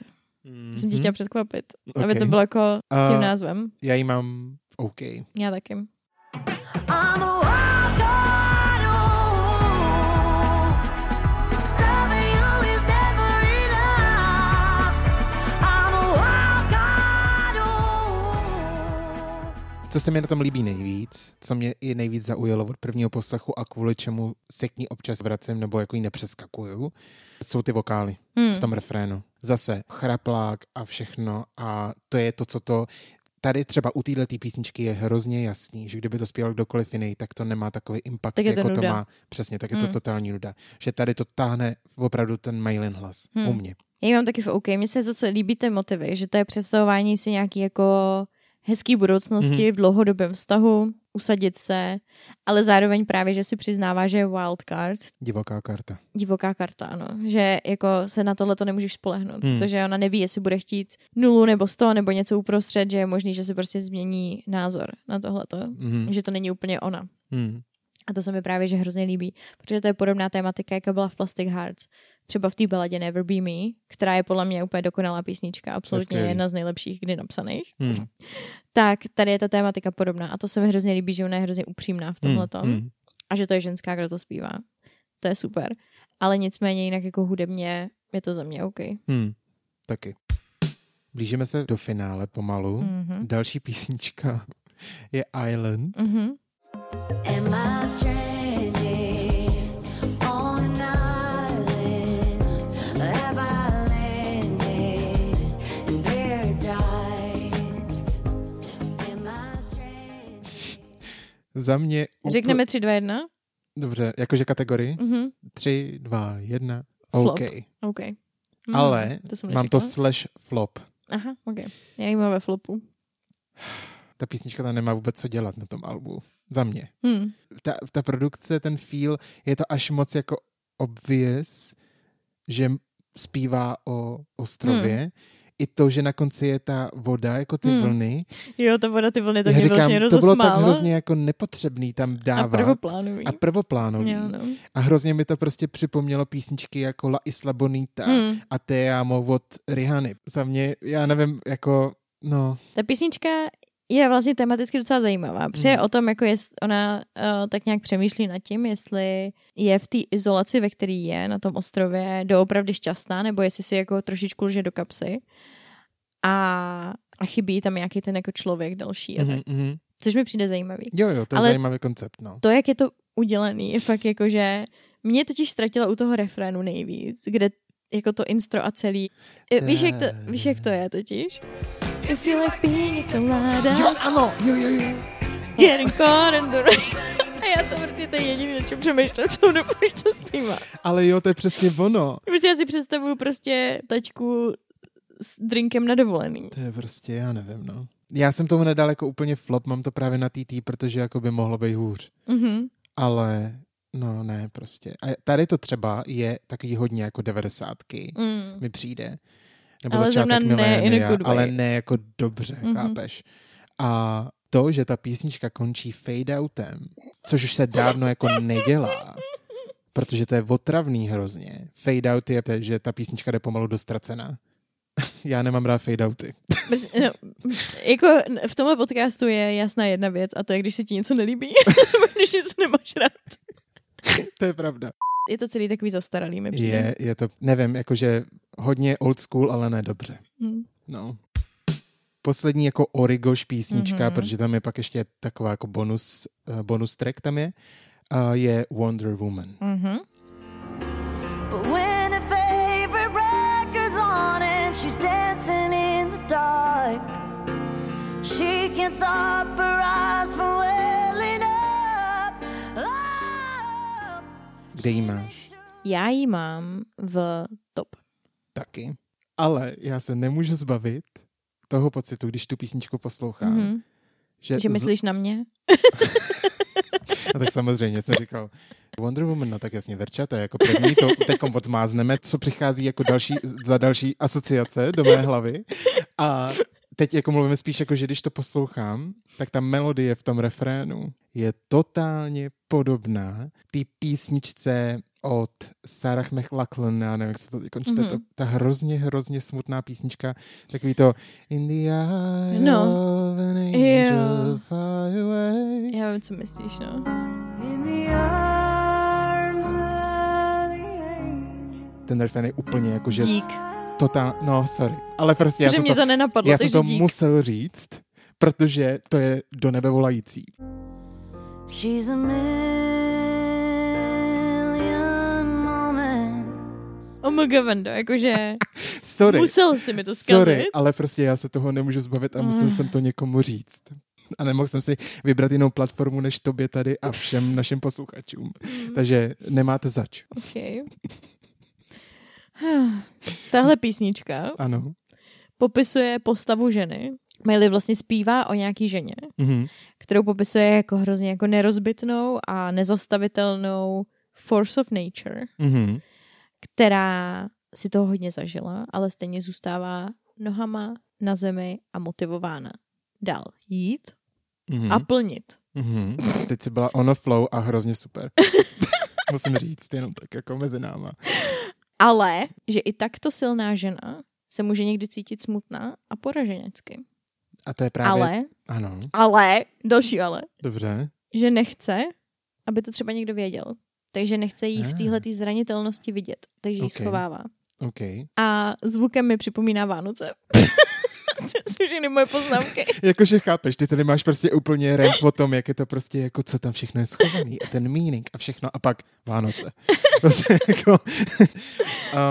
Mm-hmm. Jsem tě chtěla překvapit, aby Mhm. Ok. to bylo jako s tím A- názvem. Já ji mám v OK. Já taky. I'm a Co se mi na tom líbí nejvíc, co mě i nejvíc zaujalo od prvního poslechu a kvůli čemu se k ní občas vracím nebo jako ji nepřeskakuju, jsou ty vokály Hmm. v tom refrénu. Zase chraplák a všechno a to je to, co to tady třeba u této písničky je hrozně jasný, že kdyby to zpíval kdokoliv jiný, tak to nemá takový impact, Tak je to jako to nuda. má. Přesně, tak je to Hmm. totální nuda. Že tady to táhne opravdu ten Mailin hlas. Hmm. U mě. Já mám taky v OK. Mně se zase líbí ty motivy, že to je představování si nějaký jako hezký budoucnosti Mhm. v dlouhodobém vztahu, usadit se, ale zároveň právě, že si přiznává, že je wild card, Divoká karta. divoká karta, ano. Že jako se na tohle to nemůžeš spolehnout, Hmm. protože ona neví, jestli bude chtít nulu nebo sto nebo něco uprostřed, že je možný, že se prostě změní názor na tohleto. Mhm. Že to není úplně ona. Hmm. A to se mi právě že hrozně líbí, protože to je podobná tématika, jako byla v Plastic Hearts. Třeba v té baladě Never Be Me, která je podle mě úplně dokonalá písnička, absolutně skvělý. jedna z nejlepších kdy napsaných. Hmm. Tak tady je ta tématika podobná a to se mi hrozně líbí, že ona je hrozně upřímná v tomhle tom Hmm. a že to je ženská, kdo to zpívá. To je super. Ale nicméně jinak jako hudebně je to za mě OK. Hmm. Taky. Blížíme se do finále pomalu. Mhm. Další písnička je Island. Mhm. Am I stranded Za mě... Úpl... Řekneme 3, 2, 1? Dobře, jakože kategorii? Mhm. Tři, dva, jedna. Flop. OK. OK. Mhm. Ale to mám to slash flop. Aha, OK. Já ji mám ve flopu. Ta písnička tam nemá vůbec co dělat na tom albu. Za mě. Hmm. Ta, ta produkce, ten feel, je to až moc jako obvious, že zpívá o ostrově. Hmm. I to, že na konci je ta voda, jako ty Hmm. vlny. Jo, ta voda, ty vlny, to Já říkám, to bylo tak hrozně jako nepotřebný tam A dávat. prvoplánový. a prvoplánový. Jo, no. A hrozně mi to prostě připomnělo písničky jako La Isla Bonita Hmm. a Te amo od Rihany. Za mě, já nevím, jako, no, Ta písnička je vlastně tematicky docela zajímavá, protože Hmm. o tom, jako jest, ona uh, tak nějak přemýšlí nad tím, jestli je v té izolaci, ve který je na tom ostrově, doopravdy šťastná, nebo jestli si jako trošičku lže do kapsy. A, a chybí tam nějaký ten jako člověk další. A tak. mhm, mhm. Což mi přijde zajímavý. jo, jo, to je Ale- zajímavý koncept, no. To, jak je to udělaný, je fakt jako, že mě totiž ztratila u toho refrénu nejvíc, kde jako to instro a celý. Eh, Víš, jak to, víš, jak to je totiž? If you like being a Jo, ano, jo, jo, jo. getting caught in the rain. A já to prostě to je jediný, o čem přemýšlím dobu, když to zpívá. Ale jo, to je přesně ono. Prostě já si představuju prostě taťku s drinkem na dovolený. To je prostě, já nevím, no. Já jsem tomu nedal jako úplně flop, mám to právě na TT, protože jako by mohlo být hůř. Mhm. Ale, no ne, prostě. A tady to třeba je takový hodně jako devadesátky, Mm. mi přijde. Nebo Ale začátek zrovna ne in a milénia, good way. ale ne jako dobře, Mhm. chápeš? A to, že ta písnička končí fade outem, což už se dávno jako nedělá, protože to je otravný hrozně. Fade out je, že ta písnička jde pomalu dostracená. Já nemám rád fade outy. Prostě, no, jako v tomhle podcastu je jasná jedna věc a to je, když se ti něco nelíbí, když něco nemáš rád. to je pravda. Je to celý takový zastaralý, mi přijde. Je, je to, nevím, jakože hodně old school, ale ne dobře. Hm. No. Poslední jako origoš písnička, Mhm. protože tam je pak ještě taková jako bonus, uh, bonus track tam je, uh, je Wonder Woman. Mhm. But when her favorite record's on and she's dancing in the dark, she can't stop her eyes from welling up. up. Kde jí máš? Já ji mám v. Taky. Ale já se nemůžu zbavit toho pocitu, když tu písničku poslouchám. Mhm. Že, Že myslíš na mě? Z... A tak samozřejmě jsem říkal, Wonder Woman, no tak jasně, Verča, to je jako první, to teď odmázneme, co přichází jako další, za další asociace do mé hlavy. A teď jako mluvíme spíš jako, že když to poslouchám, tak ta melodie v tom refrénu je totálně podobná té písničce od Sarah McLachlan, já nevím, jak se to teď čte, Mhm. to, ta hrozně, hrozně smutná písnička, takový to In the eye No. of an Jo. angel far away. Já vím, co myslíš, no. In the arms of the angel. Ten refrén je úplně jako, že... Dík. Totál, no, sorry. Ale prostě já Že jsem mě to, to nenapadlo, já jsem to dík. musel říct, protože to je do nebe volající. She's a million moments. OMG, Vendo, jakože Sorry. musel si mi to zkazit. Sorry, ale prostě já se toho nemůžu zbavit a musel Mm. jsem to někomu říct. A nemohl jsem si vybrat jinou platformu než tobě tady a všem našim posluchačům. Mm. Takže nemáte zač. Okay. Tahle písnička Ano. popisuje postavu ženy. Miley vlastně zpívá o nějaký ženě, Mhm. kterou popisuje jako hrozně jako nerozbitnou a nezastavitelnou force of nature, Mhm. Která si toho hodně zažila, ale stejně zůstává nohama na zemi a motivována dál jít Mhm. a plnit. Mhm. Teď si byla on a flow a hrozně super. Musím říct, jenom tak jako mezi náma. Ale, že i takto silná žena se může někdy cítit smutná a poraženecky. A to je právě... Ale, Ano, ale, další ale, dobře. že nechce, aby to třeba někdo věděl. Takže nechce jí v Ah. téhle zranitelnosti vidět, takže ji schovává. OK. A zvukem mi připomíná Vánoce. to jsou všechny moje poznámky. Jakože chápeš, ty tady máš prostě úplně rent o tom, jak je to prostě jako, co tam všechno je schovaný a ten meaning a všechno a pak Vánoce. Prostě jako,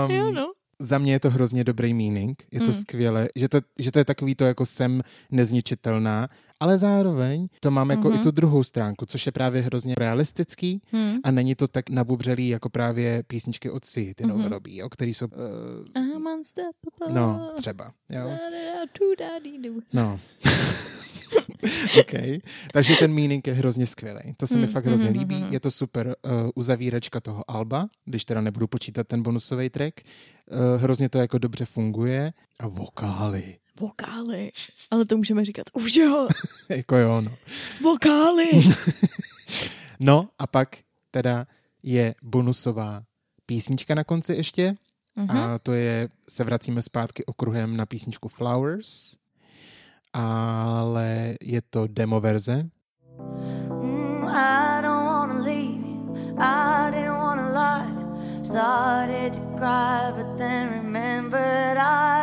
um, Jo, no. Za mě je to hrozně dobrý meaning, je to Mm. skvělé, že to, že to je takový to jako jsem nezničitelná, ale zároveň to mám jako Mhm. i tu druhou stránku, což je právě hrozně realistický Hm. a není to tak nabubřelý jako právě písničky od Si, ty Mhm. novodobí, o který jsou, uh, no, třeba, jo. No. OK. Takže ten meaning je hrozně skvělý. To se mi Mm, fakt hrozně mm, mm, líbí. mm. Je to super uh, uzavíračka toho alba, když teda nebudu počítat ten bonusový track. Uh, hrozně to jako dobře funguje. A vokály. Vokály. Ale to můžeme říkat u všeho. jako jo, no. Vokály. No a pak teda je bonusová písnička na konci ještě. Mhm. A to je, se vracíme zpátky okruhem na písničku Flowers. Ale je to demo verze, Mm, I don't wanna leave you. I didn't wanna lie. Started to cry, but then remembered I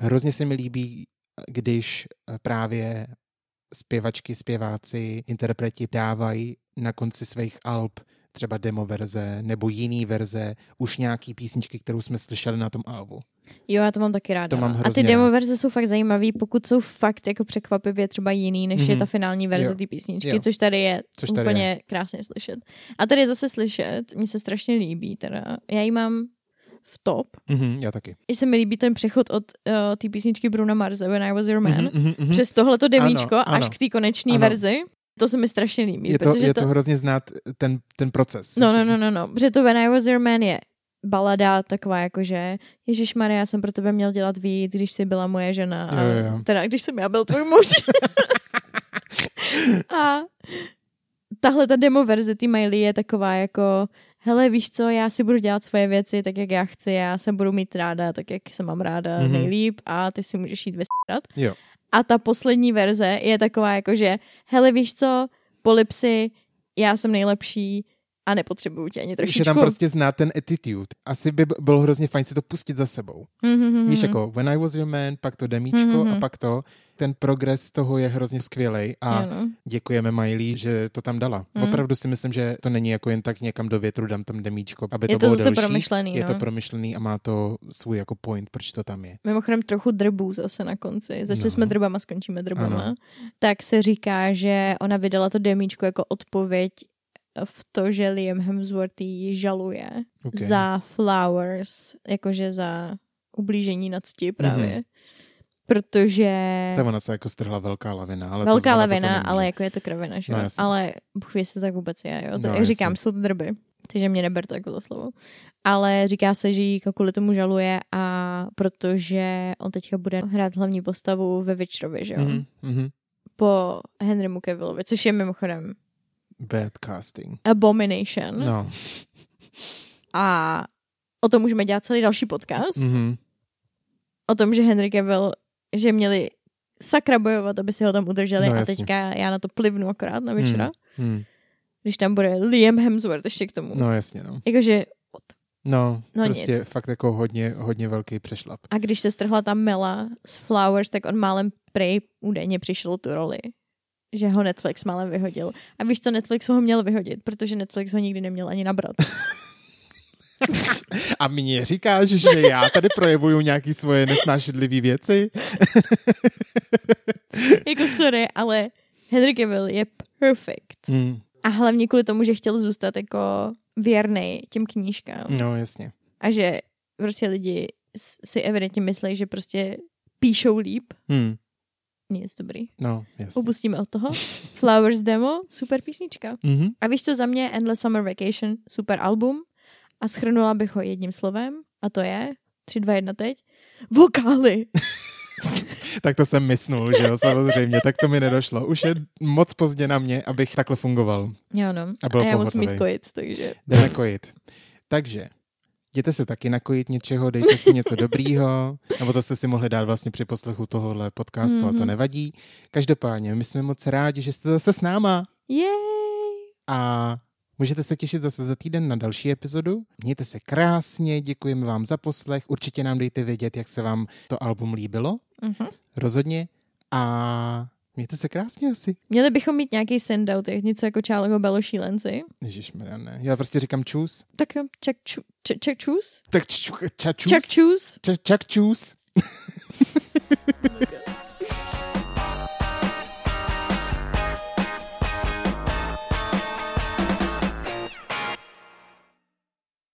Hrozně se mi líbí, když eh, právě zpěvačky, zpěváci, interpreti dávají na konci svých alb třeba demo verze nebo jiný verze, už nějaký písničky, kterou jsme slyšeli na tom albu. Jo, já to mám taky ráda. To mám a ty demo verze jsou fakt zajímavý, pokud jsou fakt jako překvapivě třeba jiný, než je Mhm. ta finální verze té písničky, Jo. což tady je Což tady úplně krásně slyšet. A tady je zase slyšet, mně se strašně líbí teda. Já ji mám v top, Mhm, já taky. že se mi líbí ten přechod od uh, té písničky Bruna Marze When I Was Your Man, Mhm, mhm, mhm. přes tohleto demíčko Ano, až ano. k té konečné verzi. To se mi strašně líbí. Je to, protože je to hrozně znát ten, ten proces. No, no, no, no, no. Protože to When I Was Your Man je balada taková jako, že Ježíš Maria, já jsem pro tebe měl dělat víc, když jsi byla moje žena. A, jo, jo. Teda, když jsem já byl tvůj muž. a tahle ta demo verze ty Miley je taková jako hele, víš co, já si budu dělat svoje věci tak, jak já chci, já se budu mít ráda tak, jak se mám ráda Mhm. mm-hmm. nejlíp a ty si můžeš jít vysrat. Jo. A ta poslední verze je taková jako, že hele, víš co, polipsy, já jsem nejlepší a nepotřebuju tě ani Že trošičku. tam prostě znát ten attitude. Asi by bylo hrozně fajn si to pustit za sebou. Mm-hmm. Víš, jako When I Was Your Man, pak to demíčko Mhm. a pak to. Ten progres toho je hrozně skvělej a Jo, no. děkujeme Miley, že to tam dala. Mhm. Opravdu si myslím, že to není jako jen tak někam do větru dám tam demíčko, aby to Je to bylo delší. promyšlený, Je to no. promyšlený a má to svůj jako point, proč to tam je. Mimochodem trochu drbů zase na konci. Začali No. jsme drbama, skončíme drbama. Ano. Tak se říká, že ona vydala to demíčko jako odpověď v to, že Liam Hemsworth ji žaluje Okay. za Flowers, jakože za ublížení na cti právě. Mhm. Protože Tam ona se jako strhla velká lavina. Ale to velká to lavina, nemůže. ale jako je to kravina, že No jo? jasně. ale Bůh ví, jestli to tak vůbec je, jo? To, No, jak říkám, jsou to drby. takže mě neber to jako za slovo. Ale říká se, že ji jako kvůli tomu žaluje a protože on teďka bude hrát hlavní postavu ve Witcherovi, že jo? Mm. Mhm, mhm. Po Henrymu Cavillovi, což je mimochodem Bad casting. Abomination. No. A o tom můžeme dělat celý další podcast. Mhm. O tom, že Henry Cavill, že měli sakra bojovat, aby si ho tam udrželi No, a jasně. teďka já na to plivnu akorát na večera, Hmm. když tam bude Liam Hemsworth ještě k tomu. No jasně, no. Jakože, No, No prostě nic. fakt jako hodně, hodně velký přešlap. a když se strhla ta Mela z Flowers, tak on málem prej údajně přišel tu roli. Že ho Netflix málem vyhodil. A víš, co Netflix ho měl vyhodit? Protože Netflix ho nikdy neměl ani nabrat. A mě říkáš, že já tady projevuju nějaký svoje nesnášedlivé věci? jako sorry, ale Henry Cavill je perfect. Hmm. A hlavně kvůli tomu, že chtěl zůstat jako věrný těm knížkám. No jasně. A že prostě lidi si evidentně myslí, že prostě píšou líp. Hmm. Nic dobrý. No, jasně. Upustíme od toho. Flowers Demo, super písnička. Mhm. A víš co za mě? Endless Summer Vacation, super album. A schrnula bych ho jedním slovem. A to je, 3, 2, 1 teď, vokály. Tak to jsem mysnul, že jo, samozřejmě, tak to mi nedošlo. Už je moc pozdě na mě, abych takhle fungoval. Jo no. A byl a já musím pohotovej. mít kojit, takže... Jdeme kojit. Takže, jděte se taky nakojit něčeho, dejte si něco dobrýho, nebo to jste si mohli dát vlastně při poslechu tohohle podcastu mm-hmm. a to Mhm. nevadí. Každopádně, my jsme moc rádi, že jste zase s náma Yay! a můžete se těšit zase za týden na další epizodu. Mějte se krásně, děkujeme vám za poslech, určitě nám dejte vědět, jak se vám to album líbilo, Mhm. rozhodně a mějte se krásně asi. Měli bychom mít nějaký sendout, jak něco jako Čáleho Belo šílenci. Ježišmarja, ne. Já prostě říkám čus. Tak jo, čak, ču, čak, čak čus? Tak ču, ča, čus. Čak čus? Ča, čak čus.